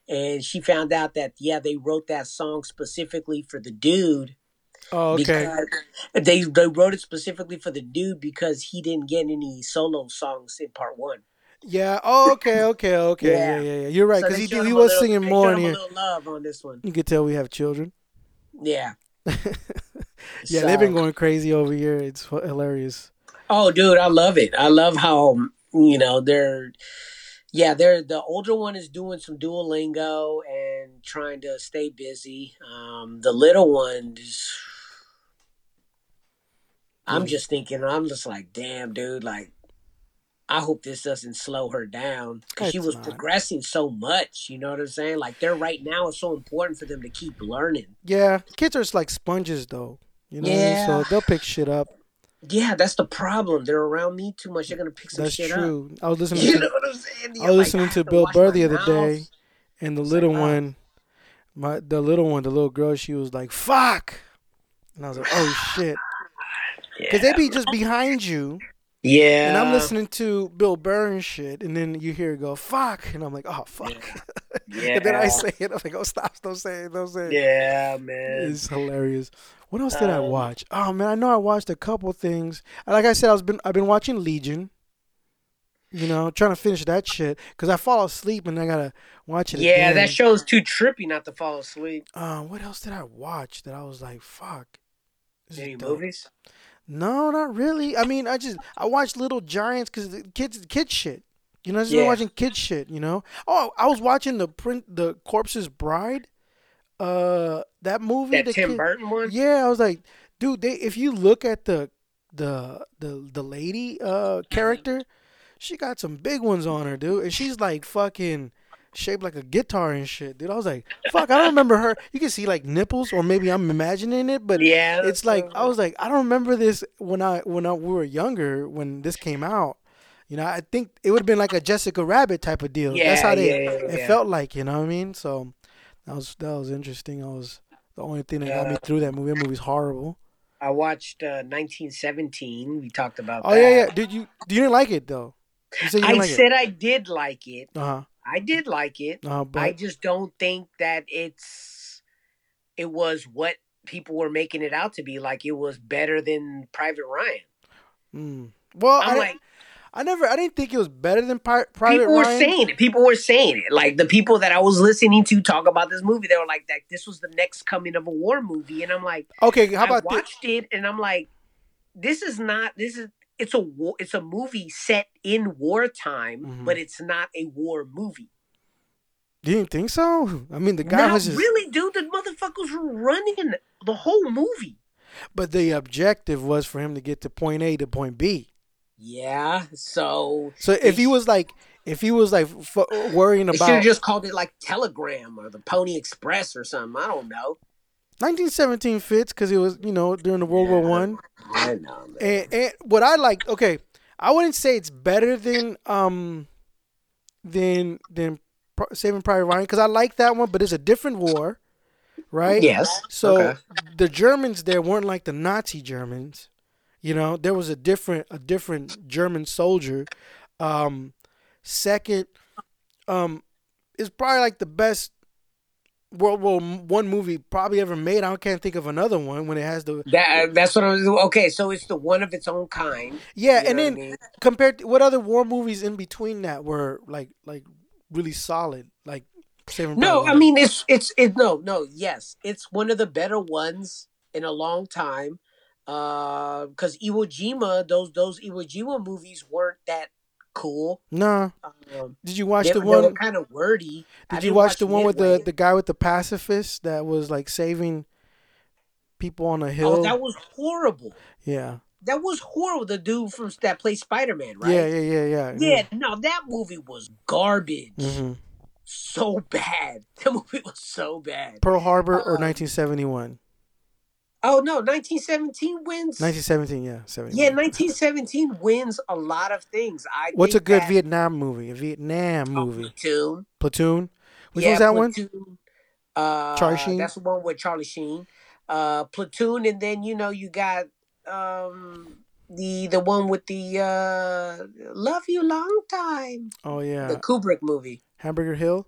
and she found out that yeah, they wrote that song specifically for the dude. Oh, okay. Because they they wrote it specifically for the dude because he didn't get any solo songs in part one. Yeah. Oh, okay. Okay. Okay. Yeah. Yeah. Yeah. yeah. You're right. So Because they he showed he him a was little- singing they more showed in him here. Little love on this one. You could tell we have children. Yeah. Yeah, they've been So- going crazy over here. It's hilarious. Oh, dude, I love it. I love how you know they're. Yeah, they're the older one is doing some Duolingo and trying to stay busy. Um, the little one is. I'm just thinking. I'm just like, damn, dude. Like, I hope this doesn't slow her down because she was not. progressing so much. You know what I'm saying? Like they're right now, it's so important for them to keep learning. Yeah, kids are just like sponges though. You know, Yeah. so they'll pick shit up. Yeah, that's the problem. They're around me too much. They're gonna pick some That's shit true. I was up. listening You to know what I'm saying? I was like, listening have to Bill Burr the other day, and the little like, one, my the little one, the little girl, she was like "fuck," and I was like, "Oh shit," because they be just behind you, Yeah. and I'm listening to Bill Burr and shit, and then you hear it go "fuck," and I'm like, "Oh fuck," Yeah. and then I say it, I'm like, "Oh stop, don't say it, don't say it." Yeah, man. It's hilarious. What else did I Um, watch? Oh man, I know I watched a couple things. Like I said, I was been I've been watching Legion. You know, trying to finish that shit because I fall asleep and I gotta watch it. Yeah, again. that show's too trippy not to fall asleep. Uh, what else did I watch that I was like, fuck? is Any dope. No, not really. I mean, I just I watch Little Giants because the kids kid shit. You know, I just been Yeah. watching kid shit. You know. Oh, I was watching the print the Corpse's Bride. Uh, that movie. That the Tim kid- Burton one? Yeah, I was like, dude, they if you look at the the the the lady uh character, she got some big ones on her, dude, and she's like fucking shaped like a guitar and shit, dude. I was like, fuck, I don't remember her. You can see like nipples, or maybe I'm imagining it, but Yeah. it's like I was like, I don't remember this when I when I, we were younger when this came out. You know, I think it would have been like a Jessica Rabbit type of deal. Yeah, That's how they yeah, yeah, it felt like. You know what I mean? So that was that was interesting. I was the only thing that got me through that movie. That movie's horrible. I watched uh, 1917. We talked about Oh that. yeah, yeah. Did you? Do you didn't like it though? You said you I like said I did like it. it. Uh huh. I did like it. Uh, but I just don't think that it's it was what people were making it out to be. Like it was better than Private Ryan. mm. well, I, I'm di- like, I never. I didn't think it was better than Pri- Private Ryan. people were Ryan. saying it. People were saying it. Like the people that I was listening to talk about this movie, they were like, "That this was the next coming of a war movie," and I'm like, Okay, how I about this? watched it, and I'm like, "This is not. This is." It's a war, it's a movie set in wartime, Mhm. but it's not a war movie. You didn't think so? I mean, the guy Not was just. really, dude. The motherfuckers were running the whole movie. But the objective was for him to get to point A to point B. Yeah, so So if he was like, if he was like f- worrying they should about have just called it like Telegram or the Pony Express or something. I don't know. 1917 fits because it was you know during the World War One. I know, man. And, and what I like, okay, I wouldn't say it's better than um than than Saving Private Ryan because I like that one, but it's a different war, right? Yes. So Okay. the Germans there weren't like the Nazi Germans. You know, there was a different a different German soldier. Um, second, um, it's probably like the best World War One movie probably ever made. I can't think of another one when it has the That that's what I was. Okay, so it's the one of its own kind. yeah, and then I mean? compared to what other war movies in between that were like like really solid, like Saving No, Private I mean it's it's it. No, no. Yes, it's one of the better ones in a long time. Uh, because Iwo Jima, those those Iwo Jima movies weren't that cool. nah. Um, Did you watch they, the they were one? kind of wordy. I Did you didn't watch the one with the the guy with the pacifist that was like saving people on a hill? Oh, that was horrible. yeah. That was horrible. The dude from that plays Spider Man, right? yeah, yeah, yeah, yeah, Yeah, no, that movie was garbage. hmm So bad. That movie was so bad. Pearl Harbor or Um, 1971? Oh no, 1917 wins. 1917, yeah, 71. Yeah, 1917 wins a lot of things. I What's a good that- Vietnam movie? A Vietnam Oh, movie? Platoon. Platoon. Which yeah, one's that one? Platoon. Uh, Charlie Sheen? That's the one with Charlie Sheen. Uh, Platoon, and then you know you got um the the one with the uh Love You Long Time. Oh yeah, The Kubrick movie. Hamburger Hill.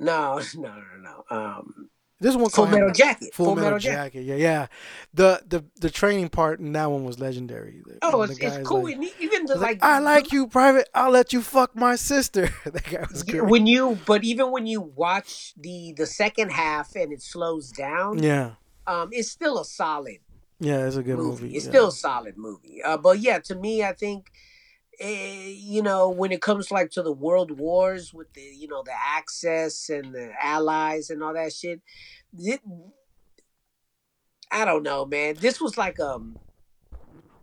No, no, no, no. Um, This one Full Metal Jacket. Full, Metal, Jacket. Yeah, yeah. The the the training part in that one was legendary. Oh, it's, it's cool. like- even the like, like, I like you, Private. I'll let you fuck my sister. that guy was good. when you but even when you watch the the second half and it slows down Yeah, um it's still a solid yeah, it's a good movie, movie. it's yeah. still a solid movie uh, but yeah to me i think eh, you know when it comes like to the world wars with the you know the access and the allies and all that shit it, i don't know man this was like um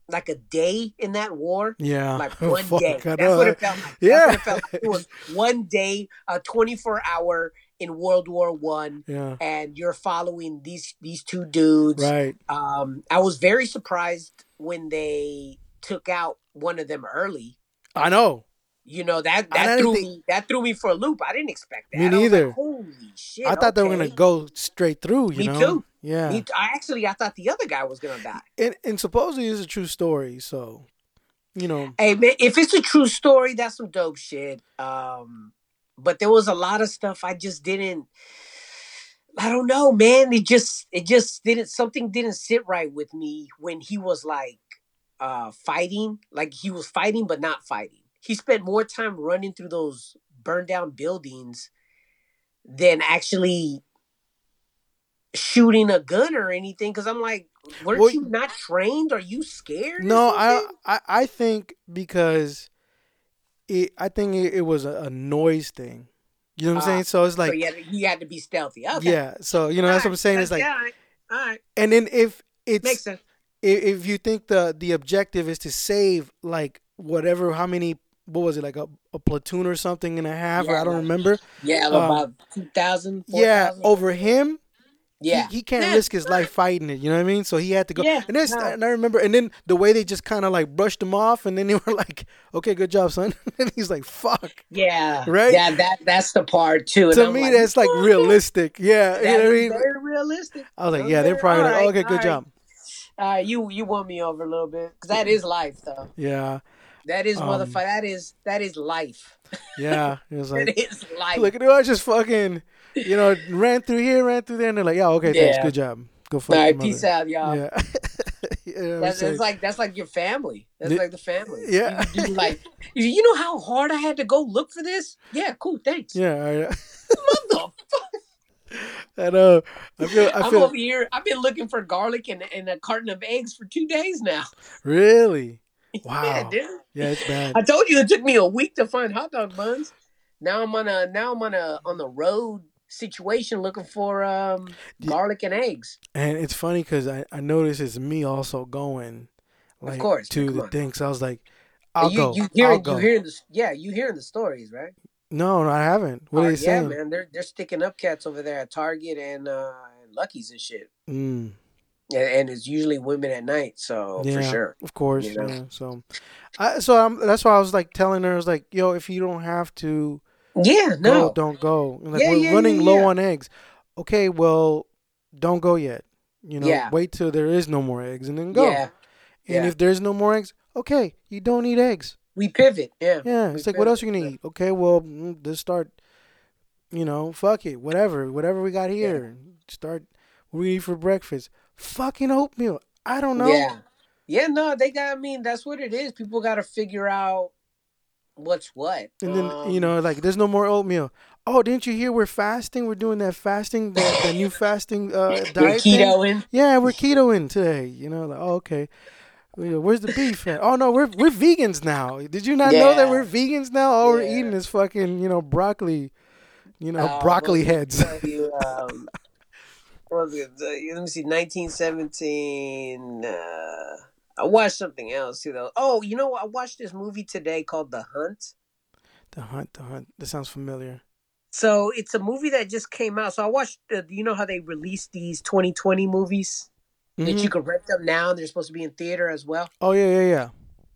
like a day in that war. Yeah. Like one Fuck, day. That's what it felt like. Yeah. It felt like. It was one day, a 24 hour in World War One, Yeah. and you're following these these two dudes. Right. Um, I was very surprised when they took out one of them early. I know. You know that that threw think- me that threw me for a loop. I didn't expect that. Me I like, neither. Holy shit! I thought they were gonna go straight through. You Me know. too. Yeah. Me- I actually I thought the other guy was gonna die. and and supposedly it's a true story. So, you know. Hey man, if it's a true story, that's some dope shit. Um, but there was a lot of stuff I just didn't. I don't know, man. It just it just didn't something didn't sit right with me when he was like uh fighting, like he was fighting but not fighting. He spent more time running through those burned down buildings than actually shooting a gun or anything. Because I'm like, weren't Well, you not trained? Are you scared? No, I. I I think because it I think it, it was a, a noise thing. You know what I'm Ah, saying? So it's like so he had, he had to be stealthy. Okay. yeah. So you know that's what I'm saying. It's like yeah, all right. All right. and then if it's Makes sense. If, if you think the the objective is to save like whatever how many what was it like a, a platoon or something and a half or I don't like- remember. Yeah, Um, about 2,000, Yeah, 4,000. over him, Yeah. he, he can't Yeah, risk his life fighting it. You know what I mean? So he had to go. Yeah, and, this, no. and I remember, and then the way they just kind of like brushed him off, and then they were like, "Okay, good job, son." and he's like, "Fuck." Yeah. Right? Yeah, that, that's the part too. And to I'm me, that's like realistic. Yeah, you know what I mean? very realistic. I was like, Okay, yeah, they're probably all like, right, okay, good all right. job. All right, you you won me over a little bit because that is life, though. Yeah, That is Um, motherfucker. That is that is life. yeah. It was like, is life. look at it, I just fucking, you know, ran through here, ran through there, and they're like, yeah, okay, thanks, Yeah. good job, go fuck All right, peace mother. out, y'all. Yeah. You know That's, that's like that's like your family. That's Yeah. like the family. Yeah. You, you like you, know how hard I had to go look for this? Yeah, cool. Thanks. yeah, right. Motherfucker. I know. I feel. I I'm feel. over here. I've been looking for garlic and, and a carton of eggs for two days now. Really? Yeah, Wow. dude. Yeah, it's bad. I told you it took me a week to find hot dog buns. Now I'm on a now I'm on a on the road situation looking for um Yeah. garlic and eggs. And it's funny because I, I noticed it's me also going, like, course, to the on. thing. So I was like, I'll you go. you I'll hearing go. you hearing the yeah you hearing the stories right? No, no, I haven't. What are yeah, they saying? man, they're they're sticking up cats over there at Target and uh and Lucky's and shit. Mm, And, and it's usually women at night, so yeah, for sure. of course. you know? Yeah. So, I so I'm, that's why I was like telling her, I was like, yo, if you don't have to Yeah, no. go, don't go. Like Yeah, we're yeah, running yeah, low yeah. on eggs. Okay, well, don't go yet. You know, Yeah. wait till there is no more eggs and then go. Yeah. And yeah. if there's no more eggs, okay, you don't eat eggs. We pivot. Yeah. Yeah, it's like, what pivot. else you gonna eat? Okay, well, mm, let's start. You know, fuck it, whatever, whatever we got here. Start. What we eat for breakfast? Fucking oatmeal. I don't know. Yeah. Yeah, no, they got I mean, that's what it is. People gotta figure out what's what. And then Um, you know, like, there's no more oatmeal. Oh, didn't you hear we're fasting? We're doing that fasting, the, the new fasting uh, we're diet. thing? ketoing. Yeah, we're ketoing today. You know, like, oh, okay. Where's the beef at? Oh no, we're we're vegans now. Did you not know that we're vegans now? All we're eating is fucking, you know, broccoli, you know, Uh, broccoli heads. I gonna tell you, um, what was it? Let me see, 1917. Uh, I watched something else too, though. Oh, you know? I watched this movie today called The Hunt. The hunt, the hunt. That sounds familiar. So it's a movie that just came out. So I watched. Uh, you know how they release these 2020 movies that Mhm. you can rent them now, and they're supposed to be in theater as well. Oh yeah, yeah, yeah.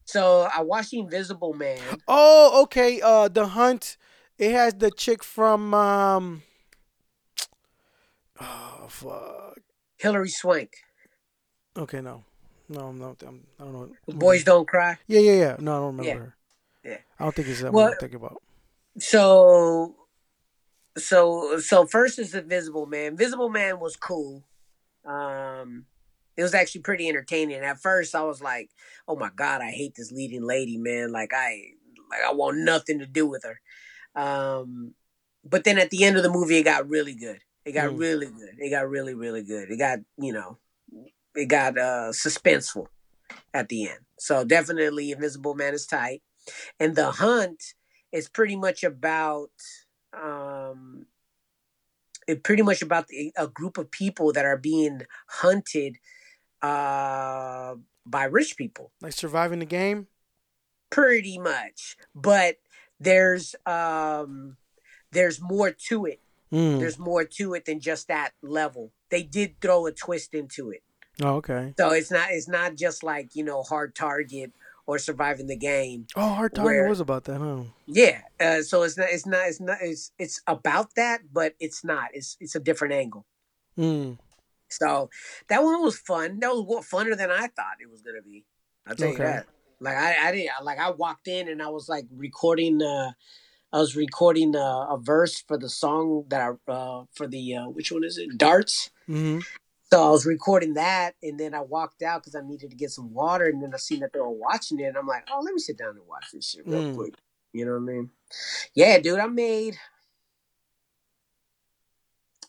So I watched The Invisible Man. Oh, okay. Uh, the hunt. It has the chick from um. Oh fuck. Hilary Swank. Okay, no, no, I'm not. I'm, I don't know. Boys. Don't Cry. Yeah, yeah, yeah. No, I don't remember Yeah. her. Yeah. I don't think it's that Well- one I'm thinking about. So, so, so first is Invisible Man. Invisible Man was cool. Um, it was actually pretty entertaining. At first, I was like, "Oh my god, I hate this leading lady, man! Like I, like I want nothing to do with her." Um, but then at the end of the movie, it got really good. It got Mm. really good. It got really, really good. It got you know, it got uh suspenseful at the end. So definitely, Invisible Man is tight, and The Hunt is pretty much about um it pretty much about a group of people that are being hunted uh, by rich people, Like surviving the game. pretty much. But there's um, there's more to it. Mm. There's more to it than just that level. They did throw a twist into it, Oh, okay. so it's not it's not just like you know hard target or surviving the game. Oh, hard target Where- was about that, huh? Yeah, uh, so it's not it's not it's not it's it's about that, but it's not. It's it's a different angle. Mm. So that one was fun. That was funner than I thought it was gonna be. I'll tell Okay. you that. Like I, I didn't like I walked in and I was like recording. Uh, I was recording uh, a verse for the song that I uh, for the uh, which one is it? Darts. hmm So I was recording that, and then I walked out because I needed to get some water, and then I seen that they were watching it, and I'm like, oh, let me sit down and watch this shit real Mm. quick. You know what I mean? Yeah, dude, I made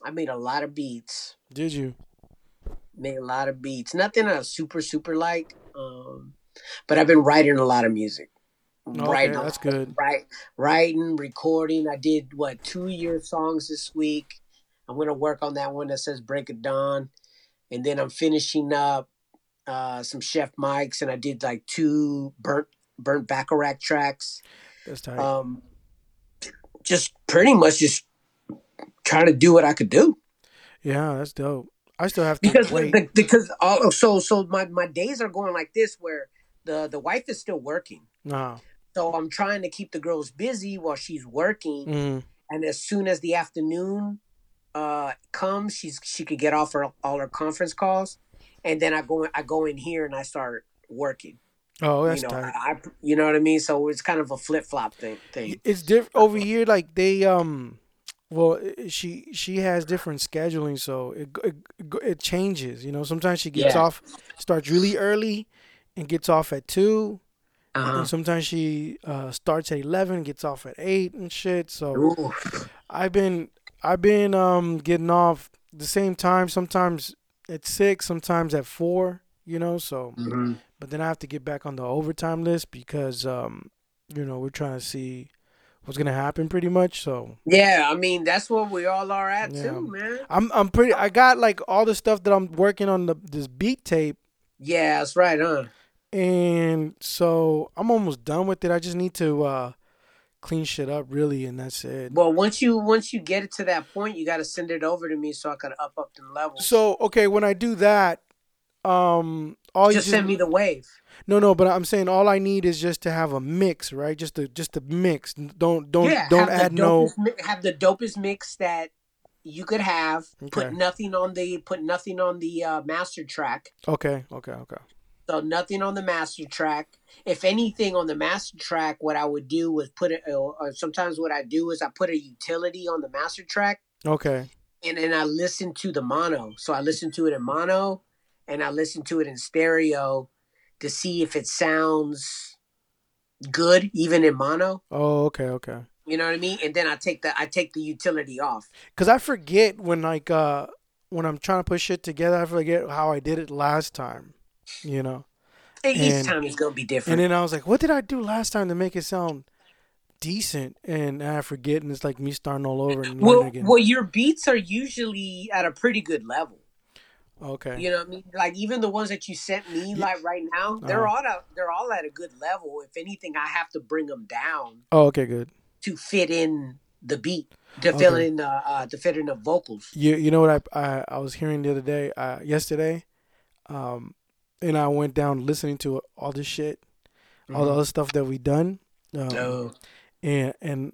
I made a lot of beats. Did you? Made a lot of beats. Nothing I super super like, um, but I've been writing a lot of music. Okay, writing, that's good. right, writing, recording. I did what two year songs this week. I'm gonna work on that one that says "Break of Dawn," and then I'm finishing up uh, some Chef Mike's, and I did like two burnt burnt Bacharach tracks. That's tight. Um, just pretty much just trying to do what I could do yeah, that's dope. I still have to because wait. the, because all, so so my my days are going like this where the the wife is still working. nah. So I'm trying to keep the girls busy while she's working. Mm. and as soon as the afternoon uh comes she's she could get off her all her conference calls and then i go i go in here and i start working Oh, that's you know tight. I, I you know what i mean so it's kind of a flip-flop thing thing It's different over here. Like they um, well, she she has different scheduling, so it it, it changes. You know, sometimes she gets Yeah. off, starts really early, and gets off at two. uh-huh. And sometimes she uh, starts at eleven, gets off at eight and shit. So Ooh. I've been I've been um getting off the same time. Sometimes at six, sometimes at four. You know, so Mhm. but then I have to get back on the overtime list because um you know we're trying to see what's gonna happen pretty much. So yeah i mean that's where we all are at Yeah. too man I'm I'm pretty I got like all the stuff that I'm working on the this beat tape yeah that's right huh and so I'm almost done with it. I just need to uh clean shit up really and that's it. well once you once you get it to that point you got to send it over to me so i can up up the levels So okay, when I do that, um all just you send me the wave No, no, but I'm saying all I need is just to have a mix, right? Just to just to mix. Don't don't yeah, don't add the no have the dopest mix that you could have. Put nothing on the put nothing on the uh, master track. Okay, okay, okay. So nothing on the master track. If anything on the master track, what I would do was put it. Or sometimes what I do is I put a utility on the master track, Okay. and then I listen to the mono. So I listen to it in mono, and I listen to it in stereo to see if it sounds good, even in mono. Oh, okay, okay. You know what I mean? And then I take the I take the utility off. Cause I forget when like uh when I'm trying to put shit together, I forget how I did it last time. You know. And each And- time is gonna be different. And then I was like, what did I do last time to make it sound decent? And I forget, and it's like me starting all over and well, again. well, your beats are usually at a pretty good level. Okay. You know what I mean? Like even the ones that you sent me, like right now, they're Uh-huh. all at, they're all at a good level. If anything, I have to bring them down Oh, okay, good. to fit in the beat, to fill in the uh, to fit in the vocals. You you know what I I, I was hearing the other day, uh, yesterday, um, and I went down listening to all this shit, all the other stuff that we done. Um, No. and and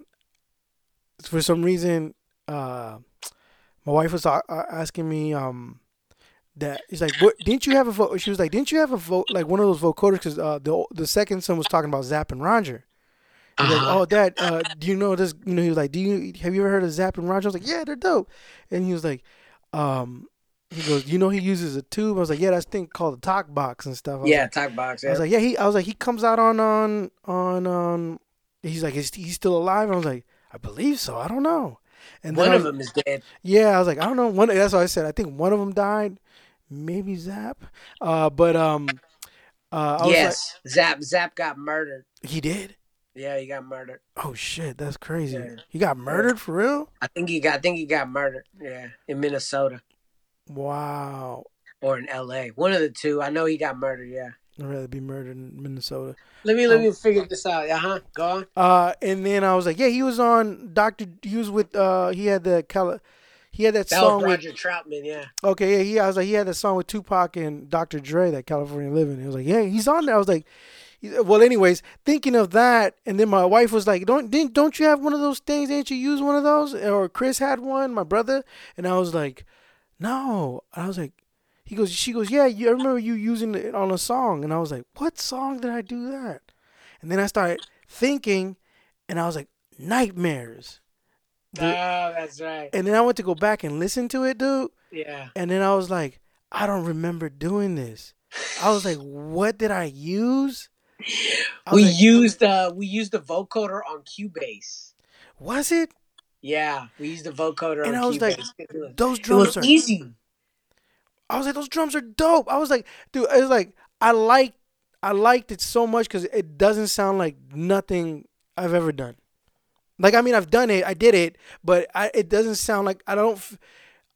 for some reason, uh, my wife was asking me um that he's like, what didn't you have a vote? She was like, didn't you have a vote like one of those vocoders? Because uh, the the second son was talking about Zapp and Roger. He's like, Uh-huh. oh, Dad, uh, do you know this? You know, he was like, do you have you ever heard of Zapp and Roger? I was like, yeah, they're dope. And he was like, um, he goes, you know, he uses a tube. I was like, yeah, that's thing called the talk box and stuff. Yeah, like, talk box. I Yeah. was like, yeah, he. I was like, he comes out on on on on. He's like, is he's still alive? I was like, I believe so. I don't know. And One I of was- them is dead. yeah, I was like, I don't know. One. That's what I said. I think one of them died. Maybe Zapp. Uh, but um, uh, I was Yes, Zapp Zapp got murdered. he did. Yeah, he got murdered. Oh shit, that's crazy. Yeah. He got murdered for real. I think he got. I think he got murdered. Yeah, in Minnesota. Wow. or in L.A. One of the two. I know he got murdered. Yeah. I'd rather be murdered in Minnesota. Let me let me figure this out. Uh huh. Go on. Uh, and then I was like, yeah, he was on Doctor. He was with. Uh, he had the Cali- He had that, That song was with. Roger Troutman. Yeah. Okay, yeah, he. I was like, he had that song with Tupac and Dr. Dre, that California Living. He was like, yeah, he's on there. I was like, well, anyways, thinking of that, and then my wife was like, don't didn't don't you have one of those things? Didn't you use one of those? Or Chris had one, my brother, and I was like, no. I was like, he goes, she goes, yeah, you, I remember you using it on a song, and I was like, what song did I do that? And then I started thinking, and I was like, nightmares. Oh, that's right. And then I went to go back and listen to it, dude. Yeah. And then I was like, I don't remember doing this. I was like, what did I use? I We like, used uh we used the vocoder on Cubase. was it? Yeah, we used the vocoder And on I was like, Cubase. Was- Those drums are. easy. I was like, those drums are dope. I was like, dude, it was like, I like, I liked it so much because it doesn't sound like nothing I've ever done. Like, I mean, I've done it, I did it, but I, it doesn't sound like I don't,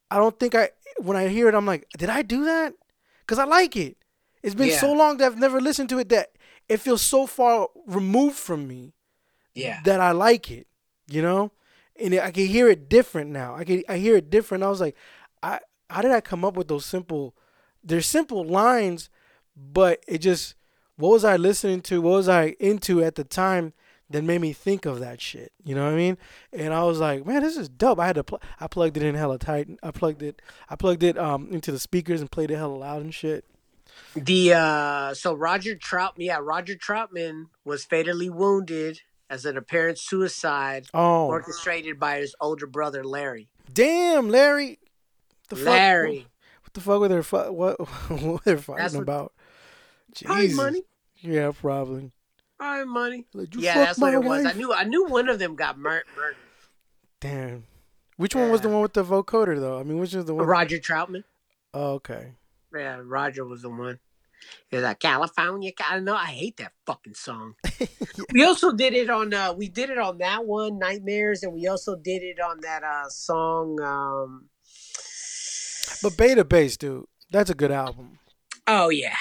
I don't think I. When I hear it, I'm like, did I do that? Because I like it. It's been Yeah. so long that I've never listened to it that it feels so far removed from me Yeah. that I like it, you know, and I can hear it different now. I can I hear it different. I was like, I how did I come up with those simple? They're simple lines, but it just what was I listening to? What was I into at the time that made me think of that shit? You know what I mean? And I was like, man, this is dope. I had to pl- I plugged it in hella tight. I plugged it I plugged it um into the speakers and played it hella loud and shit. The uh so Roger Trout yeah, Roger Troutman was fatally wounded as an apparent suicide Oh, orchestrated by his older brother Larry. damn, Larry. The fuck? Larry. What the fuck were they fu- what what they're fighting That's about? Jesus. money. Yeah, probably. Probably money. Like, you yeah, fuck that's what my it was. I knew I knew one of them got mur- murdered. Damn. Which one was the one with the vocoder though? I mean, which is the one? Roger Troutman. Oh, okay. Yeah, Roger was the one. He was like California. I know. I hate that fucking song. we also did it on. uh We did it on that one, Nightmares, and we also did it on that uh song. um But Beta Bass, dude, that's a good album. Oh yeah,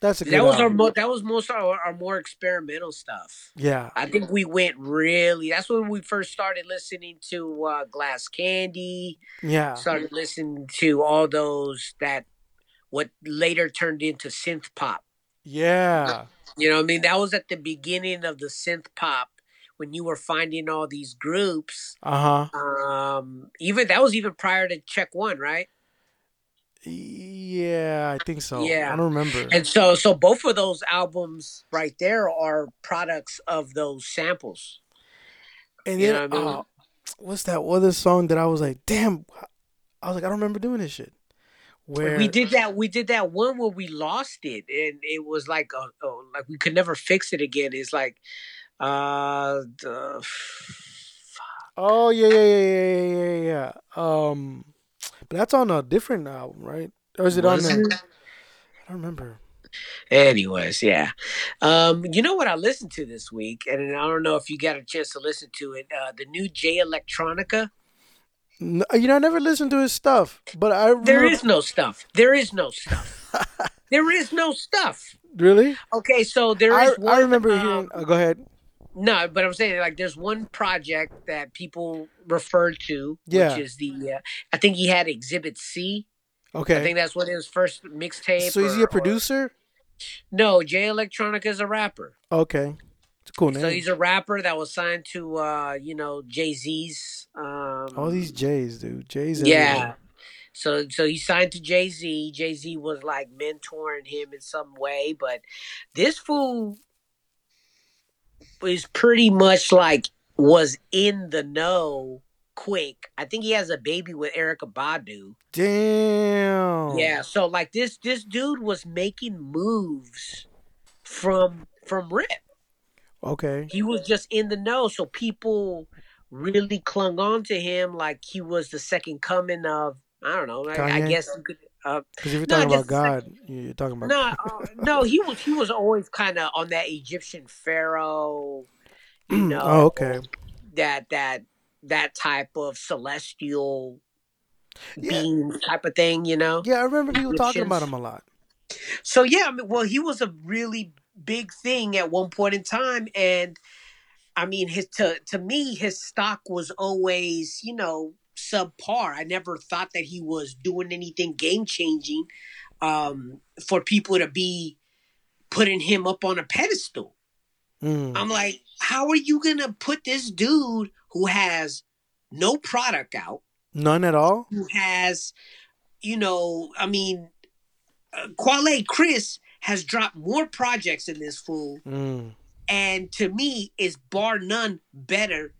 That's a good that was our mo- that was most our, our more experimental stuff. yeah. I think we went really. That's when we first started listening to uh Glass Candy. Yeah. Started listening to all those that what later turned into synth pop. Yeah. You know, what I mean, that was at the beginning of the synth pop when you were finding all these groups. Uh huh. Um, even that was even prior to Check One, right? Yeah, I think so. Yeah. I don't remember. And so, so both of those albums right there are products of those samples. And You then, I mean? uh, what's that other song that I was like, damn? I was like, I don't remember doing this shit. Where We did that. We did that one where we lost it, and it was like, a, oh, like we could never fix it again. It's like, uh, the, Oh yeah, yeah, yeah, yeah, yeah, yeah, yeah. Um, but that's on a different album, right? Or is it on Was the? it? I don't remember. Anyways, yeah. Um, you know what I listened to this week, and I don't know if you got a chance to listen to it. Uh, the new Jay Electronica. N- You know, I never listened to his stuff, but I remember, There is no stuff. There is no stuff. there is no stuff. really. Okay, so there I is one. I remember um, hearing. Oh, go ahead. No, but I'm saying like there's one project that people refer to, Yeah. which is the. Uh, I think he had Exhibit C. Okay. I think that's what his first mixtape. So is he a producer? or- no, Jay Electronica is a rapper. Okay, it's a cool name. So he's a rapper that was signed to, uh, you know, Jay Z's. Um, All these J's, dude. J's. yeah. So so he signed to Jay Z. Jay Z was like mentoring him in some way, but this fool is pretty much like was in the know quick. I think he has a baby with Erykah Badu. Damn. Yeah, so like this this dude was making moves from from Rip. Okay. he was just in the know so people really clung on to him like he was the second coming of i don't know i, I guess you could Because if you're No, talking about just like- God, you're talking about. no uh, no he was he was always kind of on that egyptian pharaoh you know oh, okay. that that that type of celestial Yeah. being type of thing, you know. Yeah, I remember people talking about him a lot. So yeah, I mean, well, he was a really big thing at one point in time, and I mean, his to to me, his stock was always, you know, subpar. I never thought that he was doing anything game changing um, for people to be putting him up on a pedestal. Mm. I'm like, how are you gonna put this dude who has no product out? None at all. who has, you know, I mean, uh, Quelle Chris has dropped more projects in this fool, Mm. and to me, is bar none better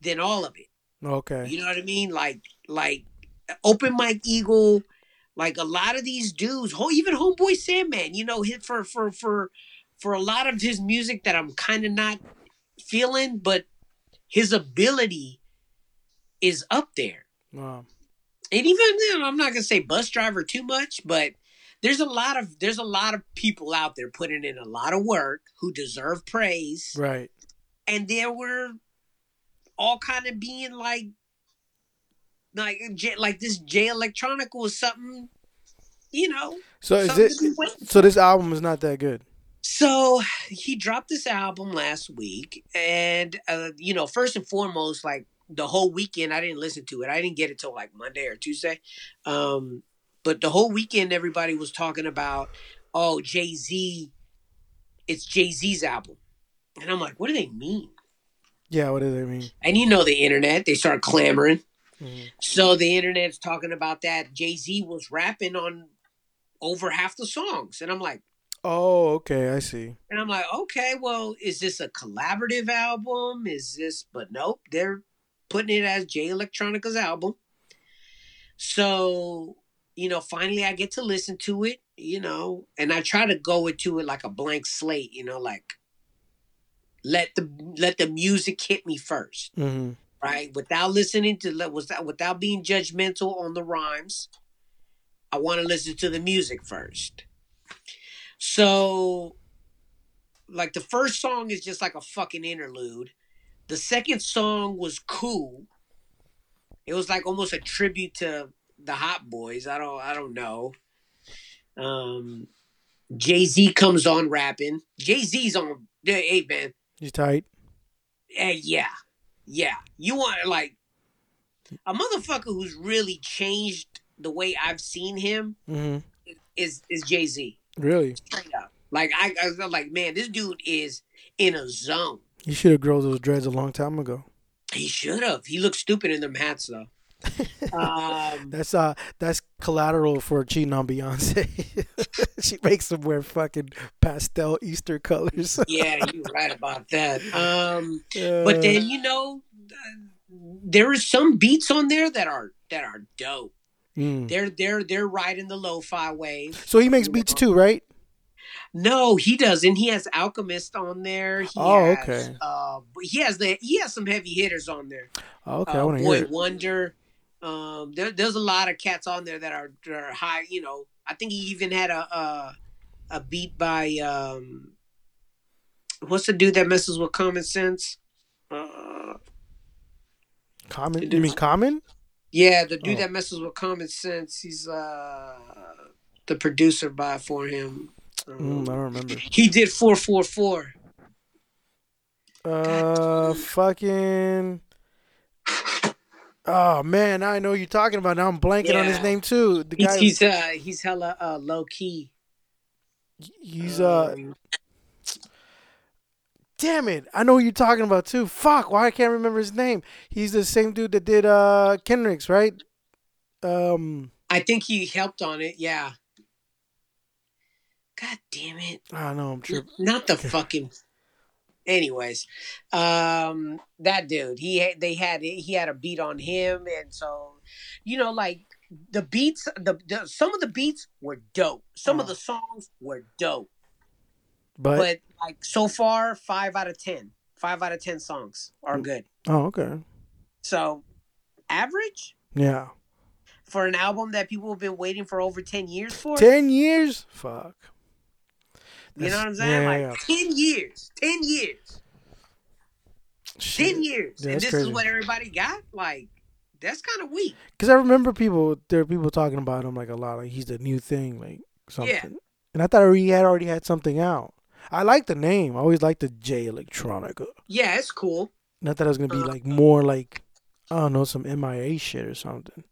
than all of it. Okay. You know what I mean? Like, like Open Mike Eagle, like a lot of these dudes, even Homeboy Sandman. You know, hit for for for for a lot of his music that I'm kind of not feeling, but his ability is up there Wow. and even then i'm not gonna say Busdriver too much but there's a lot of there's a lot of people out there putting in a lot of work who deserve praise Right. and there were all kind of being like like like this Jay Electronica or something you know So is it? to be waiting So this album is not that good. So he dropped this album last week, and uh, you know, first and foremost, like the whole weekend, I didn't listen to it. I didn't get it till like Monday or Tuesday. Um, but the whole weekend, everybody was talking about, oh, Jay Z, it's Jay Z's album, and I'm like, what do they mean? Yeah. What does it mean? And you know, the internet, they start clamoring. Mm. So the internet's talking about that Jay Z was rapping on over half the songs, and I'm like. Oh, okay. I see. And I'm like, okay, well, is this a collaborative album? Is this, but nope, they're putting it as Jay Electronica's album. So, you know, finally I get to listen to it, you know, and I try to go into it like a blank slate, you know, like let the let the music hit me first, hmm right? Without listening to without without being judgmental on the rhymes. I want to listen to the music first. So, like the first song is just like a fucking interlude. The second song was cool. It was like almost a tribute to the Hot Boys. I don't I don't know. Um Jay Z comes on rapping. Jay Z's on. The hey man, You tight? Eh, yeah, yeah. You want like a motherfucker who's really changed the way I've seen him hmm is is Jay Z. Really? Straight up. Like I, I was like, man, this dude is in a zone. You should have grown those dreads a long time ago. He should have. He looks stupid in them hats though. um, That's uh, that's collateral for cheating on Beyonce. she makes them wear fucking pastel Easter colors. yeah, you're right about that. Um, Uh, but then you know, there is some beats on there that are that are dope. mm. They're they're they're riding the lo-fi wave. so he makes beats too, right? No, he doesn't. He has Alchemist on there. He Oh, has, okay. Uh, but he has the he has some heavy hitters on there. Oh, okay, I uh, want to Boy hear it. Wonder. Um, there, there's a lot of cats on there that are, that are high. You know, I think he even had a a, a beat by um, what's the dude that messes with common sense? Uh, Common? You mean Common? yeah, the dude Oh. that messes with common sense. He's uh the producer by for him. Um, Mm, I don't remember. he did four four four. Uh, fucking. Oh man, I know you're talking about. Now I'm blanking on his name too. The He's guy, he's uh he's hella uh low key. he's uh, Um, damn it, I know you're talking about too. Fuck, why I can't remember his name? He's the same dude that did uh Kendrick's, right? Um, I think he helped on it. Yeah. God damn it! I know. I'm tripping. Not the fucking. Anyways, um, that dude, he had, they had he had a beat on him, and so, you know, like the beats, the, the some of the beats were dope. Some of Uh-huh. the songs were dope, But, but like so far, five out of ten, five out of ten songs are Mm. good. oh, okay, So, average yeah, for an album that people have been waiting for over ten years for. ten years. Fuck. You know what I'm saying? yeah, like yeah, ten years, ten years, Shit. ten years, Yeah, and this crazy. is what everybody got. Like, That's kind of weak. Because I remember people, there are people talking about him like a lot, like he's the new thing, like something. Yeah. And I thought he had already had something out. I like the name. I always liked the Jay Electronica. Yeah, it's cool. Not that it was gonna be Uh, like more like I don't know some MIA shit or something.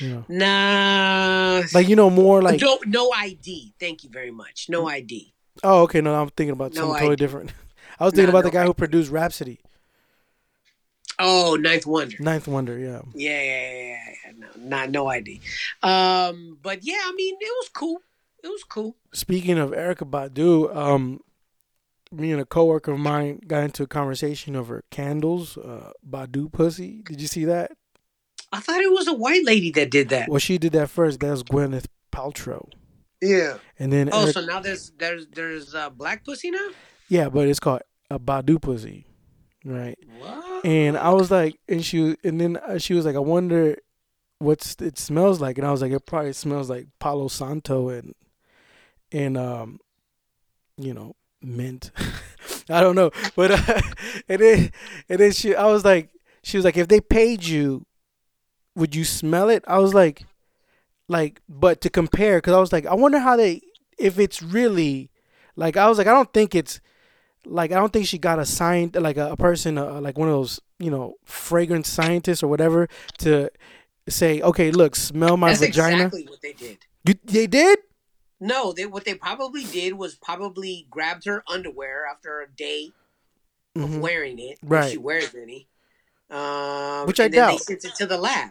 Know, Nah. like you know more like no, no ID. Thank you very much. No ID. oh okay no I'm thinking about No something totally different. I was thinking Nah, about the no guy who produced Rapsody, Oh, Ninth Wonder. Ninth Wonder. Yeah, Yeah, yeah, yeah, yeah, yeah. No, not no ID. Um, but yeah, I mean, it was cool. It was cool. Speaking of Erykah Badu, um, me and a coworker of mine got into a conversation over candles, uh, Badu pussy. Did you see that? I thought it was a white lady that did that. Well, she did that first. That was Gwyneth Paltrow, Yeah. and then Oh, Eric- so now there's there's there's uh, black pussy now. yeah, but it's called a Badu pussy, right? What? And I was like, and she, and then uh, she was like, I wonder what's it smells like, and I was like, it probably smells like Palo Santo and and um, you know, mint. I don't know, but uh, and then and then she, I was like, she was like, if they paid you, would you smell it? I was like, like, but to compare, because I was like, I wonder how they, if it's really, like, I was like, I don't think it's like I don't think she got a sign like a, a person uh, like one of those you know fragrance scientists or whatever to say okay look smell my vagina. That's vagina exactly what they did. you, they did No, they what they probably did was probably grabbed her underwear after a day of Mhm. wearing it. Right. She wears any. Um, Which I and then doubt. They sent it to the lab.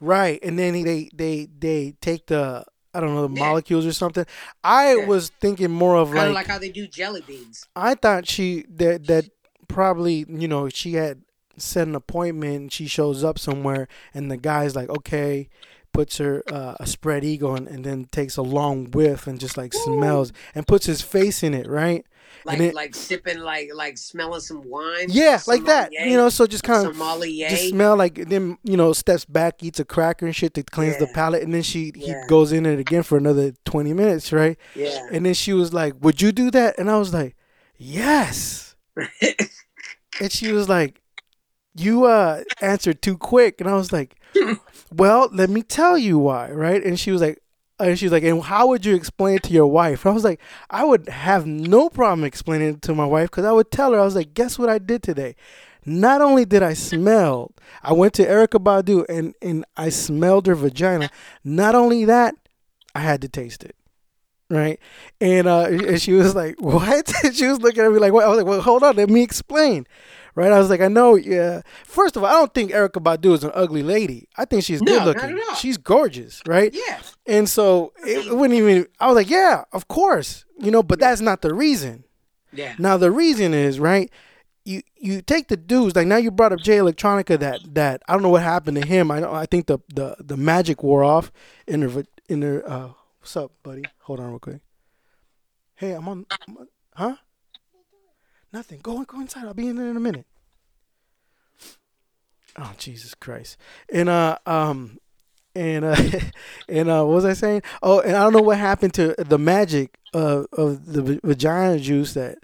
Right and then they they they take the I don't know the Yeah. molecules or something I Yeah. was thinking more of like, like how they do jelly beans. I thought she that that probably you know she had set an appointment and she shows up somewhere and the guy's like okay puts her uh, a spread eagle and, and then takes a long whiff and just like smells and puts his face in it right? Like it- like sipping like like smelling some wine. yeah like that sommelier, you know so just kind of sommelier. just smell like then you know steps back eats a cracker and shit to cleanse the palate and then she he goes in it again for another 20 minutes right? Yeah. and then she was like would you do that? And i was like yes. And she was like you uh answered too quick. And i was like well let me tell you why right? And she was like and she was like and how would you explain it to your wife? And i was like i would have no problem explaining it to my wife because i would tell her i was like guess what i did today? Not only did i smell i went to erykah badu and and i smelled her vagina. Not only that i had to taste it. Right? And uh and she was like what? She was looking at me like what? I was like well hold on let me explain right i was like i know yeah first of all i don't think erykah badu is an ugly lady i think she's No, good looking she's gorgeous right yeah. and so it, it wouldn't even i was like yeah of course you know but that's not the reason Yeah. now the reason is right. You you take the dudes like now you brought up Jay Electronica that that I don't know what happened to him. I know I think the the the magic wore off in her in her. Uh, what's up, buddy? Hold on real quick. Hey. I'm on- huh? Nothing. Go go inside. I'll be in there in a minute. Oh Jesus Christ! And uh um and uh and uh what was I saying? Oh, and I don't know what happened to the magic uh, of the vagina juice that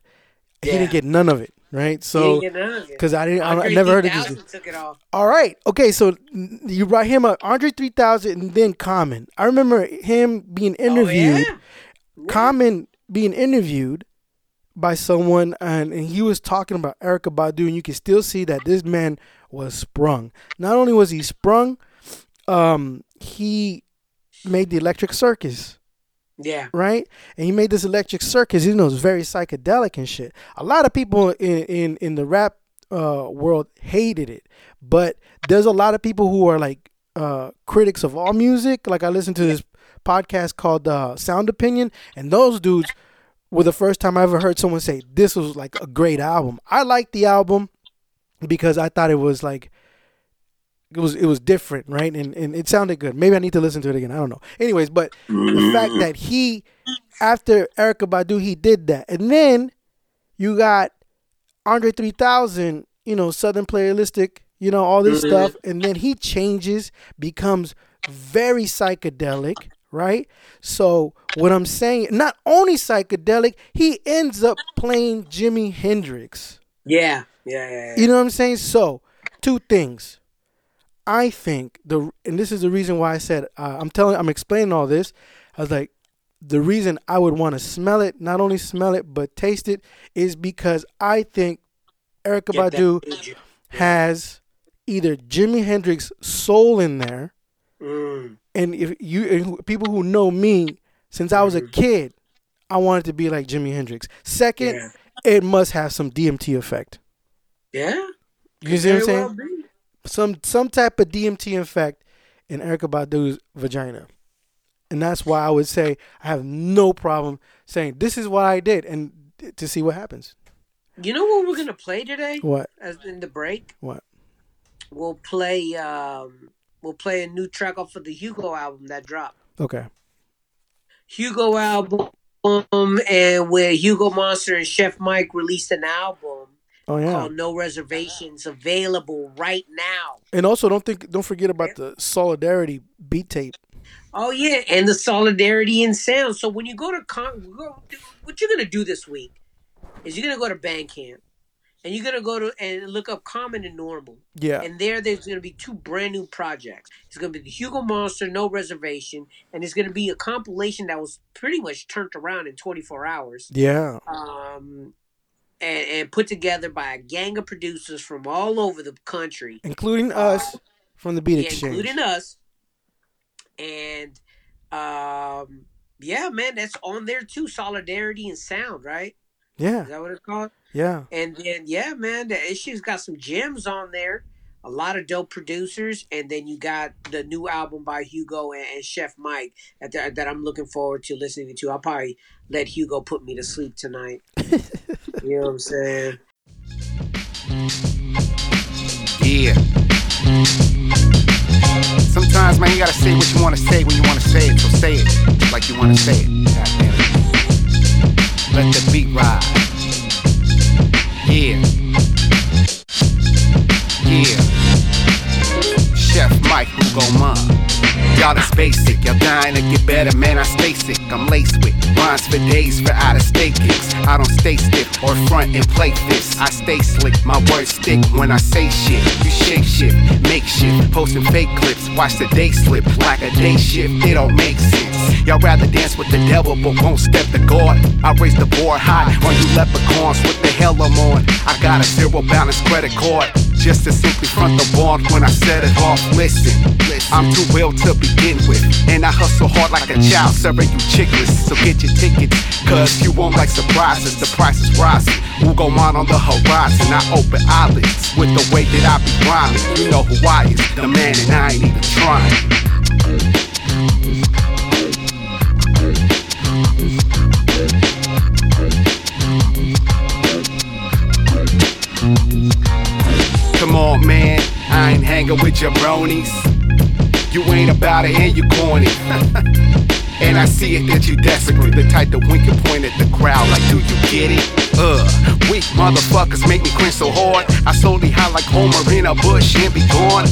he didn't get none of it, right? So yeah, because I didn't, I, I never heard of this. Took it off. All right, okay, so you brought him up, Andre three thousand, and then Common. I remember him being interviewed. Oh, yeah? Common being interviewed by someone, and, and he was talking about Erykah Badu, and you can still see that this man was sprung. Not only was he sprung, um, he made the Electric Circus, Yeah. right? And he made this Electric Circus. You know, it's very psychedelic and shit. A lot of people in in in the rap uh, world hated it, but there's a lot of people who are like uh, critics of all music. Like I listened to this podcast called uh, Sound Opinion, and those dudes were the first time I ever heard someone say this was like a great album. I liked the album because I thought it was like it was it was different, right? And and it sounded good. Maybe I need to listen to it again. I don't know. Anyways, but the fact that he after Erykah Badu he did that. And then you got Andre 3000, you know, Southern playalistic, you know, all this Mhm. stuff and then he changes, becomes very psychedelic, right? So, what I'm saying, not only psychedelic, he ends up playing Jimi Hendrix. Yeah. Yeah. Yeah. yeah. You know what I'm saying? So, two things. I think the and this is the reason why I said uh, I'm telling I'm explaining all this. I was like, the reason I would want to smell it, not only smell it but taste it, is because I think Erykah Get Badu has either Jimi Hendrix soul in there, Mm, and if you people who know me since I was a kid, I wanted to be like Jimi Hendrix. Second, yeah. it must have some DMT effect. Yeah. You see what I'm saying? well some some type of DMT effect in Erykah Badu's vagina. And that's why I would say I have no problem saying this is what I did and to see what happens. You know what we're gonna play today? What? As in the break, What? we'll play. um We'll play a new track off of the Hugo album that dropped. Okay. Hugo album, and where Hugo Monster and Chef Mike released an album Oh yeah. called No Reservations, available right now. And also don't think don't forget about the solidarity beat tape. Oh yeah, and the solidarity in sound. So when you go to con, what you're gonna do this week is you're gonna go to Bandcamp, and you're gonna go to and look up Common and Normal, Yeah. and there there's gonna be two brand new projects. It's gonna be the Hugo Monster, No Reservation, and it's gonna be a compilation that was pretty much turned around in 24 hours. Yeah. Um. And, and put together by a gang of producers from all over the country, Including us from the beat yeah, exchange. including us. And um, yeah, man, that's on there too. Solidarity and sound, right? Yeah. Is that what it's called? Yeah. And then yeah, man, the issue's got some gems on there. A lot of dope producers, and then you got the new album by Hugo and, and Chef Mike that, that that I'm looking forward to listening to. I'll probably let Hugo put me to sleep tonight. you know what I'm saying? Yeah. Sometimes, man, you gotta say what you wanna say when you wanna say it. So say it like you wanna say it. Let the beat ride. Yeah. Yeah. Chef Mike, who go mom? Y'all is basic, y'all dying to get better, man. I stay sick, I'm laced with rhymes for days for out of state gigs. I don't stay stiff or front and play this. I stay slick, my words stick when I say shit. You shake shift, make shift, posting fake clips, watch the day slip like a day shift. It don't make sense. Y'all rather dance with the devil but won't step to God. I raise the board high on you leprechauns. What the hell I'm on? I got a zero balance credit card just to simply front the bond when I set it off. Listen, I'm too real to begin with, and I hustle hard like a child serving you chicklets. So get your tickets, cause you won't like surprises. The price is rising. Who go mine on the horizon? I open eyelids with the way that I be rhyming. You know who I is, the man, and I ain't even trying. Come on, man, I ain't hanging with your bronies. You ain't about it and you corny. and I see it that you desperate. The type to wink and point at the crowd like, do you get it? Uh, weak motherfuckers make me cringe so hard. I slowly hide like Homer in a bush and be gone.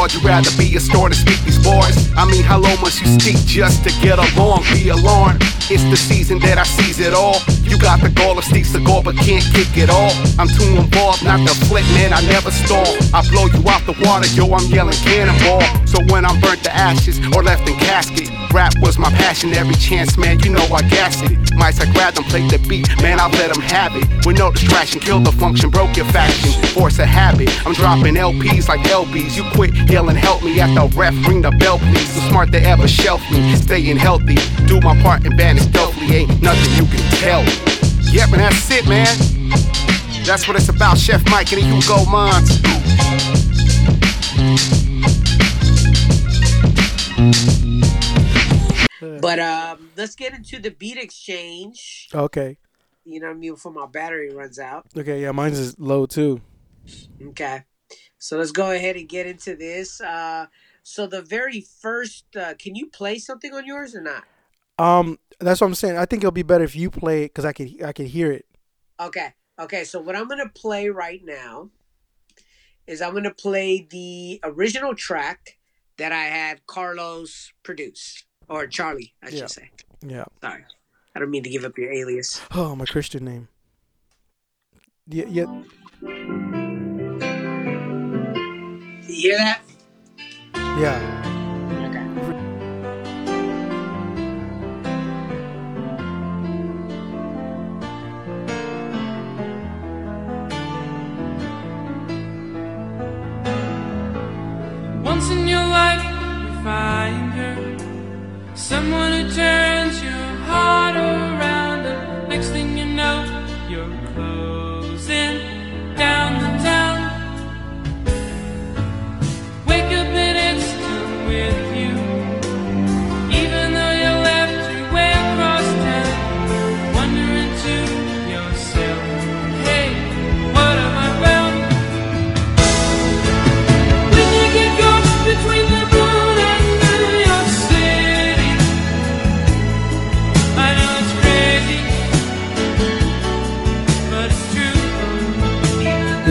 Hard, you'd rather be a store to speak these bars. I mean, how low must you speak just to get along? Be alarmed. It's the season that I seize it all. You got the goal of Steve Seagal, but can't kick it all. I'm too involved, not the flip, man. I never stall. I blow you out the water, yo. I'm yelling cannonball. So when I'm burnt to ashes or left in casket, rap was my passion. Every chance, man, you know I gassed it. Mice, I grabbed them, played the beat, man. I let them have it. With no distraction, kill the function, broke your faction. Force a habit. I'm dropping LPs like LBs. You quit yelling, help me at the ref. Ring the bell, please. So smart to ever shelf me. Staying healthy, do my part and banish stealthily. Ain't nothing you can tell. Yep, and that's it, man. That's what it's about. Chef Mike and Hugo Mons. But um, let's get into the beat exchange. Okay. You know what I mean? Before my battery runs out. Okay, yeah, mine's is low too. Okay. So let's go ahead and get into this. Uh, so the very first, uh, can you play something on yours or not? Um, that's what I'm saying. I think it'll be better if you play it because I could I could hear it. Okay. Okay. So what I'm gonna play right now is I'm gonna play the original track that I had Carlos produce or Charlie, I should Yeah. say. Yeah. Sorry, I don't mean to give up your alias. Oh, my Christian name. Yeah, yeah. You hear that? Yeah. Someone who turns your heart around. And next thing you know,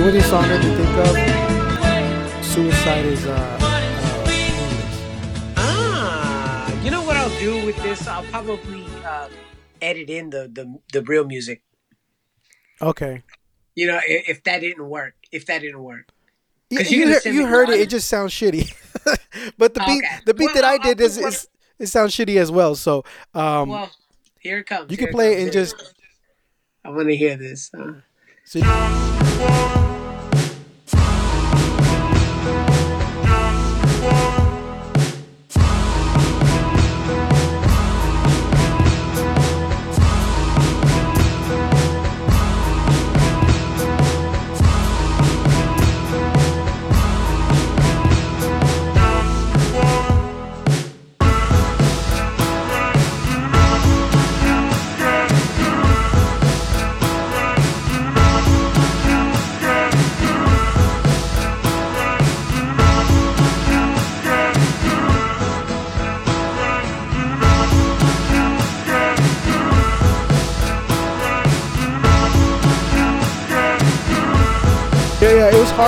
Only song that you think of, Suicide is uh, uh Ah, you know what I'll do with this? I'll probably uh, edit in the, the the real music. Okay. You know, if, if that didn't work, if that didn't work. You, 'Cause you, you're heard- you heard it. It just sounds shitty. but the beat, Okay. the beat Well, that I I'll- I'll did is, is it sounds shitty as well. So um, Well, here it comes. you here can play it comes. and just I want to hear this. Uh, so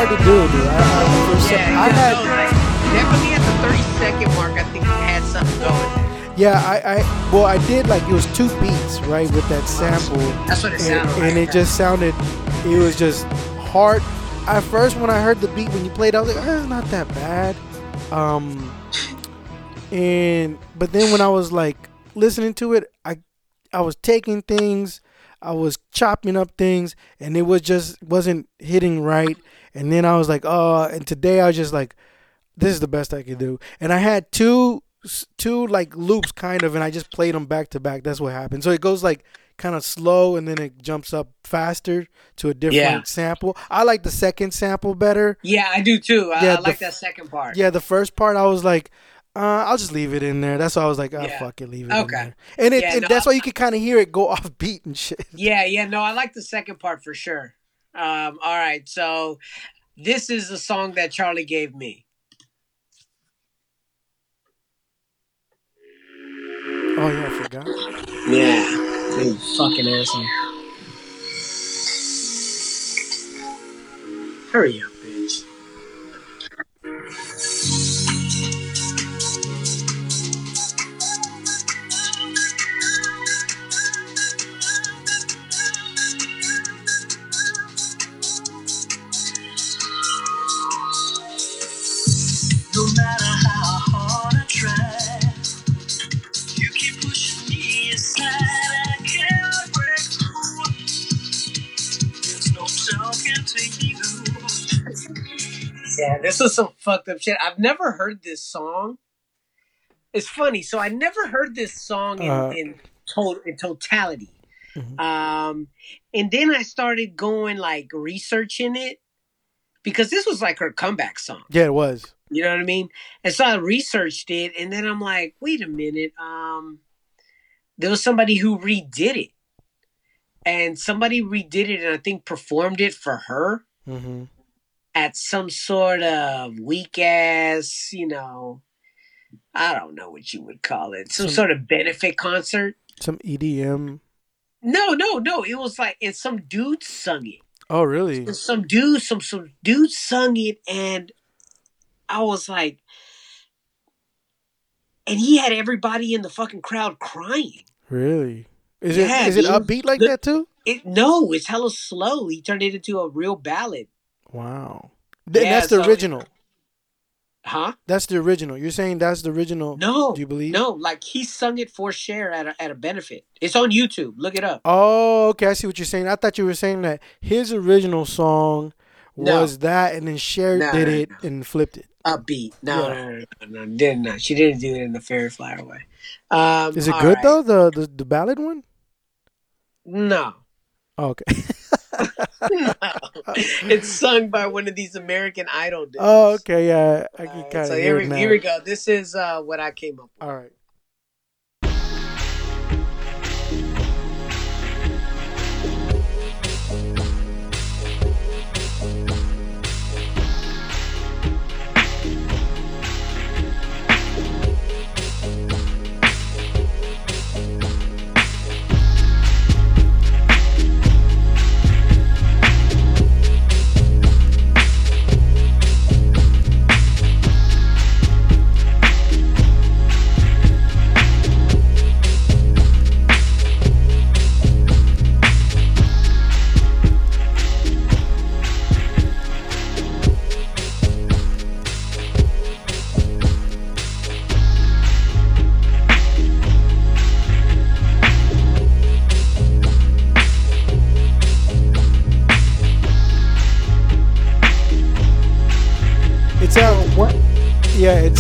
hard to do, dude. I, I, yeah, I had no, like, definitely at the 30 second mark. I think had something going. yeah, I, I well, I did like it was two beats right with that sample. That's what it and, sounded like. and it just sounded it was just hard at first when i heard the beat when you played i was like eh, not that bad um and but then when i was like listening to it i i was taking things i was chopping up things and it was just wasn't hitting right and then i was like oh and today i was just like this is the best i could do and i had two two like loops kind of and i just played them back to back that's what happened so it goes like kind of slow and then it jumps up faster to a different Yeah. sample i like the second sample better Yeah, I do too. I, Yeah, I like f- that second part. yeah the first part i was like uh, I'll just leave it in there. That's why I was like, oh Yeah. fuck it, leave it in Okay. there. And it, Yeah, and no, that's why you can kind of hear it go off beat and shit. Yeah, yeah, no, I like the second part for sure. Um, all right, so this is the song that Charlie gave me. Oh yeah, I forgot. Yeah, you fucking asshole. Hurry up, Yeah, this is some fucked up shit. I've never heard this song. It's funny. So I never heard this song in, Uh. in, to- in totality. Mhm. Um, and then I started going like researching it because this was like her comeback song. Yeah, it was. You know what I mean? And so I researched it, and then I'm like, wait a minute. Um, there was somebody who redid it, and somebody redid it, and I think performed it for her hmm at some sort of weak ass, you know, I don't know what you would call it, some Some- sort of benefit concert. Some EDM. No, no, no. It was like, and some dude sung it. Oh really? Some dude, some some dude sung it, and I was like, and he had everybody in the fucking crowd crying. Really? Is Yeah, it is it upbeat like The- that too? It no, it's hella slow. He turned it into a real ballad. Wow. Th- Yeah, that's the so- original. Huh? That's the original. You're saying that's the original? No. Do you believe? No, like he sung it for Cher at a, at a benefit. It's on YouTube. Look it up. Oh, okay. I see what you're saying. I thought you were saying that his original song No. was that, and then Cher No, did no, it and flipped it. Upbeat. No, Yeah. no, no, no, no, did not. She didn't do it in the Fairy Flower way. Um, Is it good right. though? The, the the ballad one? No. Oh, okay. it's sung by one of these American Idol dudes. oh, okay. Yeah, I can kind of so here we, here we go. This is uh, what I came up with. All right.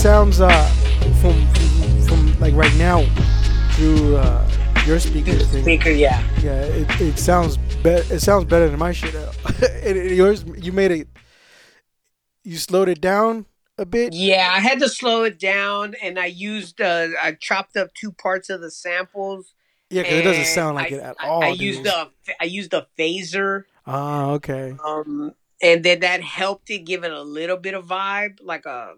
Sounds uh from from, from like right now through uh, your speaker thing. Speaker, yeah. Yeah, it, it sounds better. It sounds better than my shit. and it, yours, you made it. You slowed it down a bit. Yeah, I had to slow it down, and I used uh, I chopped up two parts of the samples. Yeah, because it doesn't sound like I- it at I- all. I, dude. used a I used a phaser, Ah, okay. um, and then that helped it give it a little bit of vibe, like a.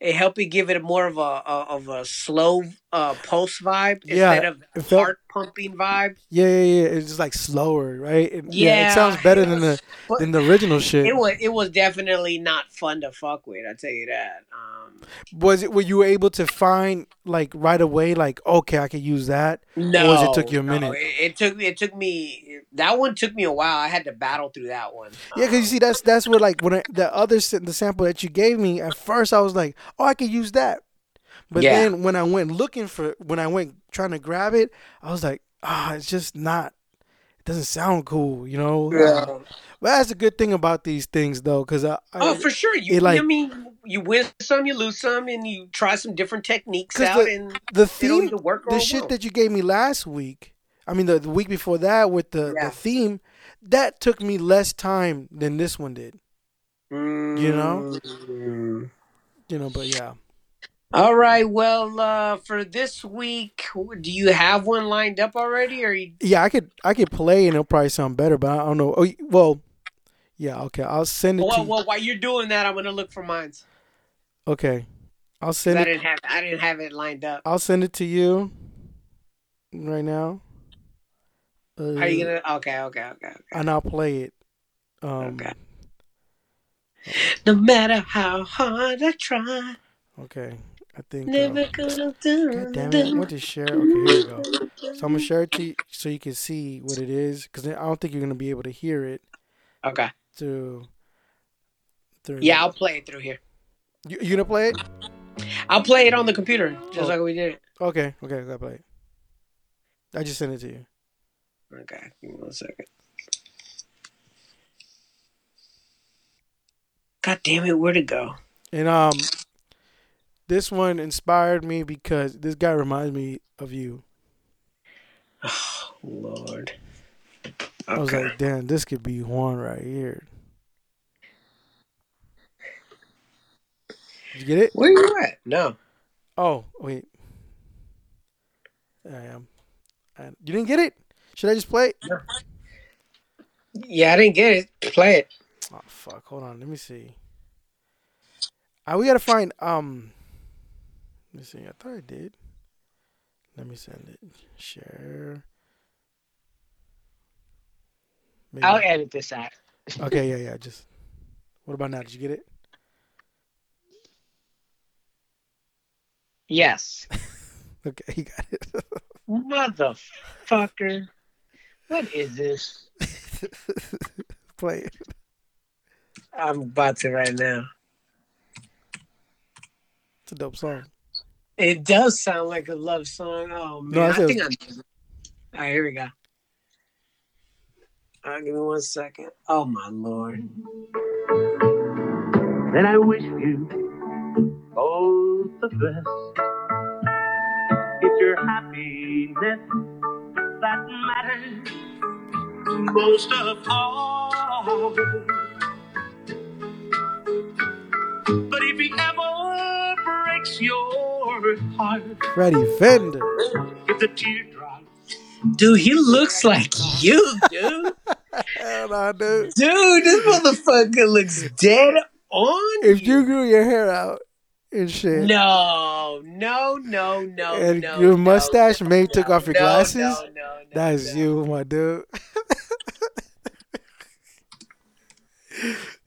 It helped it give it more of a, a of a slow uh, pulse vibe Yeah, instead of felt- heart pumping vibe. Yeah, yeah, yeah. It's just like slower, right? And- Yeah, it sounds better than the than the original shit. It was it was definitely not fun to fuck with. I tell you that. Um, Was it? Were you able to find like right away? Like, okay, I could use that. no, was it took you a no, minute? it, it took it took me. That one took me a while. I had to battle through that one. Yeah, because you see, that's that's what like when I, the other the sample that you gave me at first, I was like, oh, I could use that. But Yeah. then when I went looking for, when I went trying to grab it, I was like, ah, it's just not. It doesn't sound cool, you know. Uh, but that's a good thing about these things, though, because I, I Oh, for sure. You, it, like- I mean, you win some, you lose some, and you try some different techniques out, the- and the theme, either work the it shit won't. that you gave me last week. I mean, the, the week before that with the, Yeah. the theme, that took me less time than this one did. you know? Mm. You know, but yeah. All right. Well, uh, for this week, do you have one lined up already, or you? Yeah, I could I could play and it'll probably sound better, but I don't know. Oh, well, yeah, okay. I'll send it to Well, you. while you're doing that, I'm gonna look for mine. Okay, I'll send I it. didn't have I didn't have it lined up. I'll send it to you right now. Uh, Are you gonna? Okay, okay, okay. okay. And I'll play it. Um, Okay. No matter how hard I try, Okay. I think. never gonna do. God damn it! What is share? Okay, here we go. So I'm gonna share it to you so you can see what it is, because I don't think you're gonna be able to hear it Okay. through. through Yeah, I'll play it through here. You, you gonna play it? I'll play it on the computer, just Oh. like we did. Okay. Okay. I gotta play it. I just sent it to you. Okay, give me one second. God damn it, where'd it go? And um, this one inspired me because this guy reminds me of you. Oh, Lord. I was like, damn, this could be Juan right here. Did you get it? Where you at? No. Oh, wait. I am. You didn't get it? Should I just play it? Yeah, I didn't get it. Play it. Oh fuck! Hold on. Let me see. Uh, we gotta find. Um. Let me see. I thought I did. Let me send it. Share. Maybe. I'll edit this out. Okay. Yeah. Yeah. Just. What about now? Did you get it? Yes. Okay. You got it. Motherfucker. What is this? play it. I'm about to right now. It's a dope song. It does sound like a love song. Oh man, No, I I said- think I. All right, here we go. All right, give me one second. Oh my lord. Then I wish you both the best. It's your happiness that matters most of all. But if he ever breaks your heart, Freddie Fender. Dude, he looks like you, dude. Hell no, dude. dude, this motherfucker looks dead on. If you grew your hair out and shit, No, no, no, no, and no. your no, mustache no, maybe took off your no, glasses, No, no, no, that's no. you, my dude.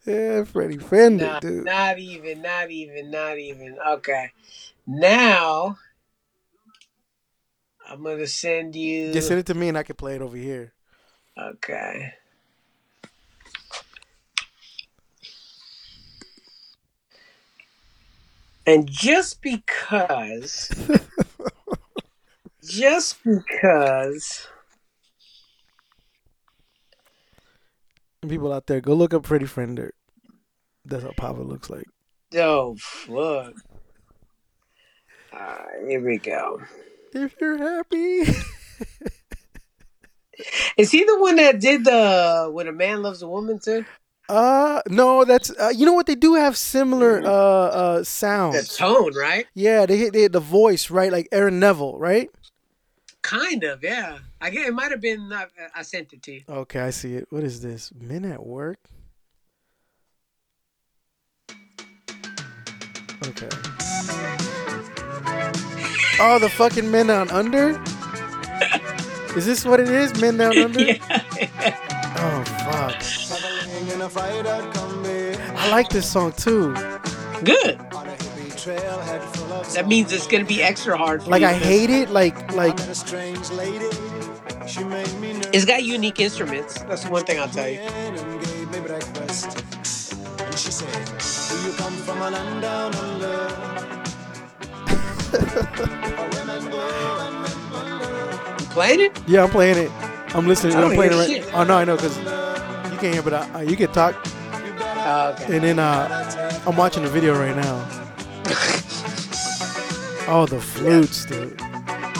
yeah, Freddie Fender, Nah, dude. not even, not even, not even. Okay. Now I'm gonna send you Just send it to me and I can play it over here. Okay. And just because just because people out there, go look up Freddie Fender. That's how Papa looks like. oh fuck. Alright, here we go. If you're happy. Is he the one that did the when a man loves a woman too? Uh no, that's uh, you know what they do have similar uh uh The tone, right? Yeah, they hit they hit the voice right, like Aaron Neville, right? Kind of, yeah. I get it might have been I, I sent it to you. Okay, I see it. What is this? Men at work. Okay. Oh, the fucking men down under. Is this what it is? Men down under. Oh fuck. I like this song too. Good. That means it's gonna be extra hard for Like I hate it. Like like It's got unique instruments. That's the one thing I'll tell you. You playing it? yeah, I'm playing it. I'm listening. I don't I'm playing it right. shit. Oh no, I know because you can't hear, but I, uh, you can talk. Oh, okay. And then uh, I'm watching the video right now. Oh, the flutes, dude.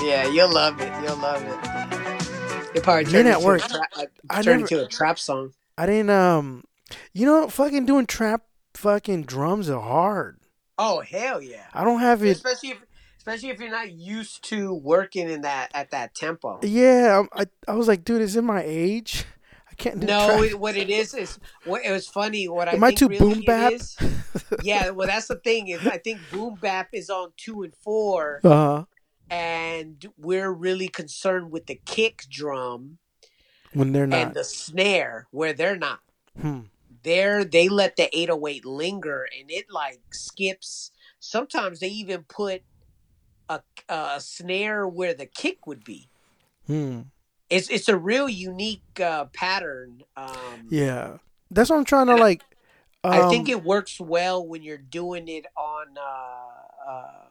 Yeah, you'll love it. You'll love it. You'll probably turn Men it into work. a, tra- uh, I turn never- into a trap song. I didn't um, you know, fucking doing trap fucking drums are hard. Oh hell yeah! I don't have it. Especially if, especially if you're not used to working in that at that tempo. Yeah, I'm- I I was like, dude, is it my age? I can't do No, it, what it is is what it was funny. What I Am I think too really boom bap? is- yeah, well, that's the thing is I think boom bap is on two and four, Uh huh. and we're really concerned with the kick drum When they're not and the snare, where they're not. Hmm. They're they let the 808 linger, and it like skips. Sometimes they even put a, a snare where the kick would be. Hmm. It's it's a real unique uh, pattern. Um, Yeah, that's what I'm trying to like. Um, I think it works well when you're doing it on uh, uh,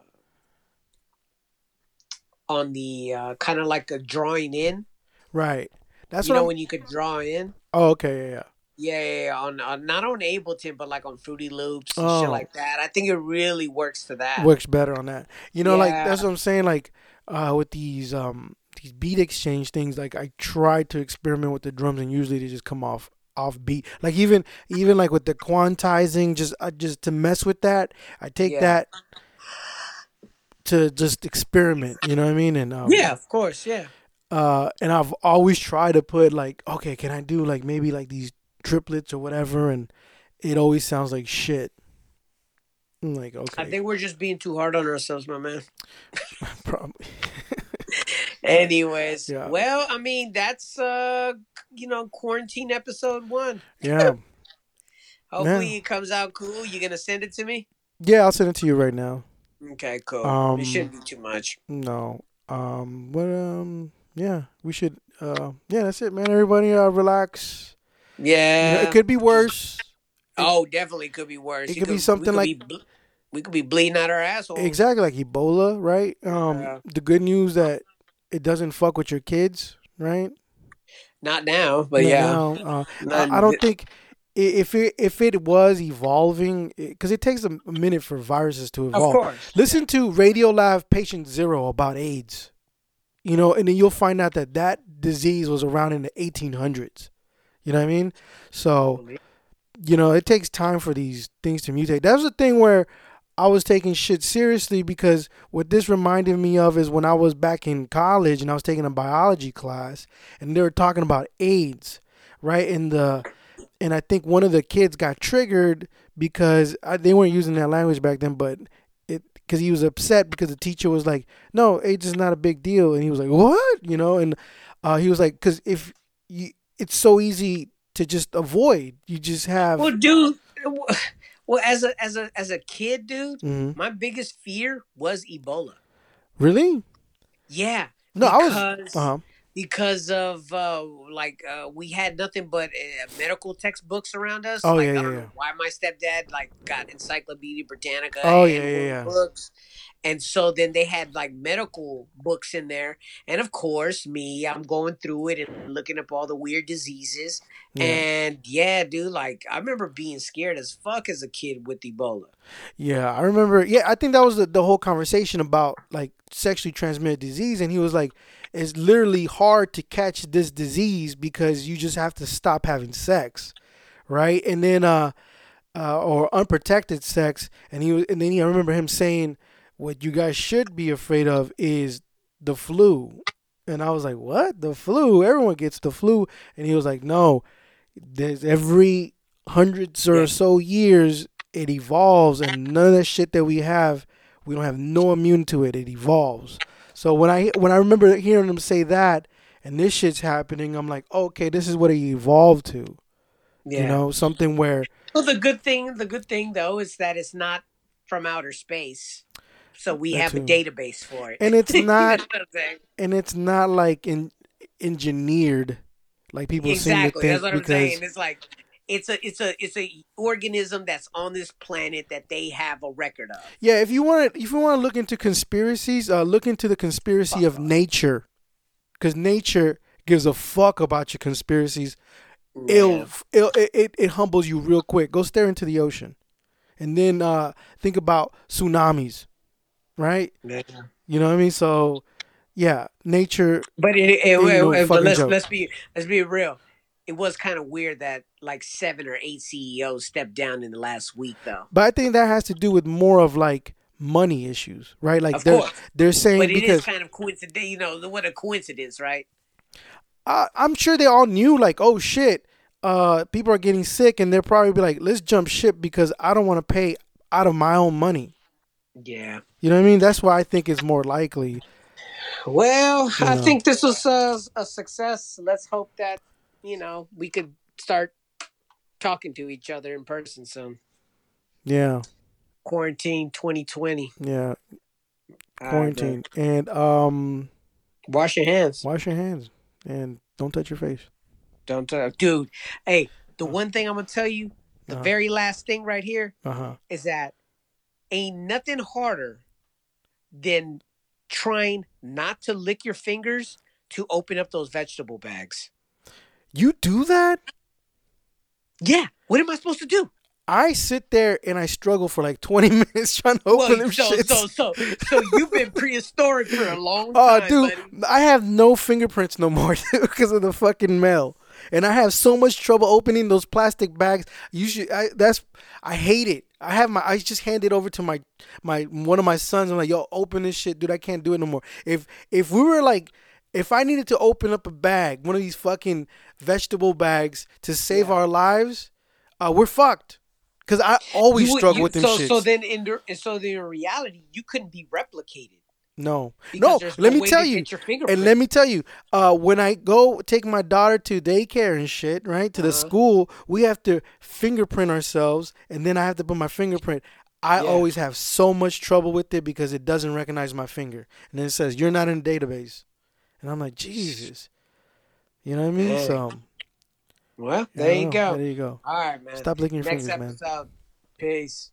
on the uh, kind of like a drawing in. right. That's you what. know I'm, when you could draw in. oh, okay, yeah, yeah. Yeah, yeah, yeah, on, on not on Ableton, but like on Fruity Loops and Oh. shit like that. I think it really works for that. works better on that. You know, like that's what I'm saying. Like uh, with these um these beat exchange things, like I try to experiment with the drums, and usually they just come off off beat. Like even even like with the quantizing, just uh, just to mess with that, I take Yeah. that to just experiment. You know what I mean? And um, Yeah, of course. Yeah. uh, and I've always tried to put like, okay, can I do like maybe like these triplets or whatever, and it always sounds like shit. I'm like, okay, I think we're just being too hard on ourselves, my man. probably. Anyways, Yeah. well, I mean, that's uh, you know, quarantine episode one. yeah. Hopefully, Yeah. it comes out cool. You gonna send it to me? Yeah, I'll send it to you right now. Okay, cool. Um, it shouldn't be too much. No. Um but um yeah, we should uh yeah, that's it, man. Everybody uh relax. You know, Yeah. it could be worse. oh, definitely could be worse. it You could be something could like- be bl- We could be bleeding out our asshole. exactly like Ebola, right? Um, Yeah. the good news that it doesn't fuck with your kids, right? Not now, but Not yeah. now, uh, Not- I, I don't think if it if it was evolving, because it takes a minute for viruses to Of evolve. course. Listen to Radiolab Patient Zero about AIDS. You know, and then you'll find out that that disease was around in the 1800s. You know what I mean? So, you know, it takes time for these things to mutate. That was the thing where I was taking shit seriously because what this reminded me of is when I was back in college and I was taking a biology class and they were talking about AIDS, right? And the and I think one of the kids got triggered because I, they weren't using that language back then, but it because he was upset because the teacher was like, "No, AIDS is not a big deal," and he was like, "What?" You know, and uh, he was like, "Because if you, it's so easy to just avoid. You just have." Well, dude. Well, as a as a as a kid, dude, Mhm. my biggest fear was Ebola. Really? Yeah. No, I was. because- Uh huh. because of uh, like uh, we had nothing but uh, medical textbooks around us. Oh, like, yeah, I yeah, don't yeah. know why my stepdad like got Encyclopedia Britannica. Oh, and yeah, yeah, yeah. Books, and so then they had like medical books in there, and of course me, I'm going through it and looking up all the weird diseases. Yeah. And yeah, dude, like I remember being scared as fuck as a kid with Ebola. Yeah, I remember. Yeah, I think that was the, the whole conversation about like sexually transmitted disease, and he was like, "It's literally hard to catch this disease because you just have to stop having sex, right?" And then, uh, uh or unprotected sex, and he was, and then he, I remember him saying, "What you guys should be afraid of is the flu," and I was like, "What? The flu? Everyone gets the flu," and he was like, "No, there's every hundreds or so years." it evolves and none of that shit that we have we don't have no immune to it it evolves so when i when i remember hearing him say that and this shit's happening i'm like okay this is what it evolved to Yeah. you know something where Well, the good thing, the good thing though, is that it's not from outer space, so we That have a database for it. And it's You know not- what I'm saying? and it's not like in, engineered like people seem to exactly. think That's what I'm saying. It's like it's a it's a it's a organism that's on this planet that they have a record of. yeah if you want to if you want to look into conspiracies uh look into the conspiracy of nature because nature gives a fuck about your conspiracies it'll, it'll it, it, it humbles you real quick. Go stare into the ocean, and then uh, think about tsunamis, right? Yeah. You know what I mean? So, yeah, nature. But it, it, Ain't no it- but let's joke. let's be let's be real. It was kind of weird that like seven or eight CEOs stepped down in the last week, though. But I think that has to do with more of like money issues, right? Like Of they're course. they're saying But it is because kind of coincident. You know, what a coincidence, right? I, I'm sure they all knew like, oh shit, uh, people are getting sick, and they're probably be like, let's jump ship because I don't want to pay out of my own money. Yeah. You know what I mean? That's why I think it's more likely. Well, I know. think this was a, a success. Let's hope that you know we could start talking to each other in person soon. Yeah, Quarantine 2020. yeah, All right, man. quarantine, and um. Wash your hands. Wash your hands and don't touch your face. Don't touch, dude. Hey, the one thing I'm gonna tell you, the Uh-huh. very last thing right here Uh huh. is that ain't nothing harder than trying not to lick your fingers to open up those vegetable bags. You do that? Yeah. What am I supposed to do? I sit there and I struggle for like 20 minutes trying to open them so, shits. so so so you've been prehistoric for a long time. Oh, time, dude, buddy. I have no fingerprints no more because of the fucking mail, and I have so much trouble opening those plastic bags. You should. I, that's. I hate it. I have my. I just hand it over to my my one of my sons. I'm like, yo, open this shit, dude. I can't do it no more. If if we were like. If I needed to open up a bag, one of these fucking vegetable bags to save our lives, uh, we're fucked. Cause I always You struggle you- with them so, shits. So then, in the- so then, in reality, you couldn't be replicated. No, Because no. Let no me tell you, and let me tell you, uh, when I go take my daughter to daycare and shit, right to the Uh-huh. school, we have to fingerprint ourselves, and then I have to put my fingerprint. I Yeah. always have so much trouble with it because it doesn't recognize my finger, and then it says you're not in the database, and I'm like Jesus, you know what I mean? So Well, there you go. There you go. All right, man. Stop licking your Next fingers, man. episode. Peace.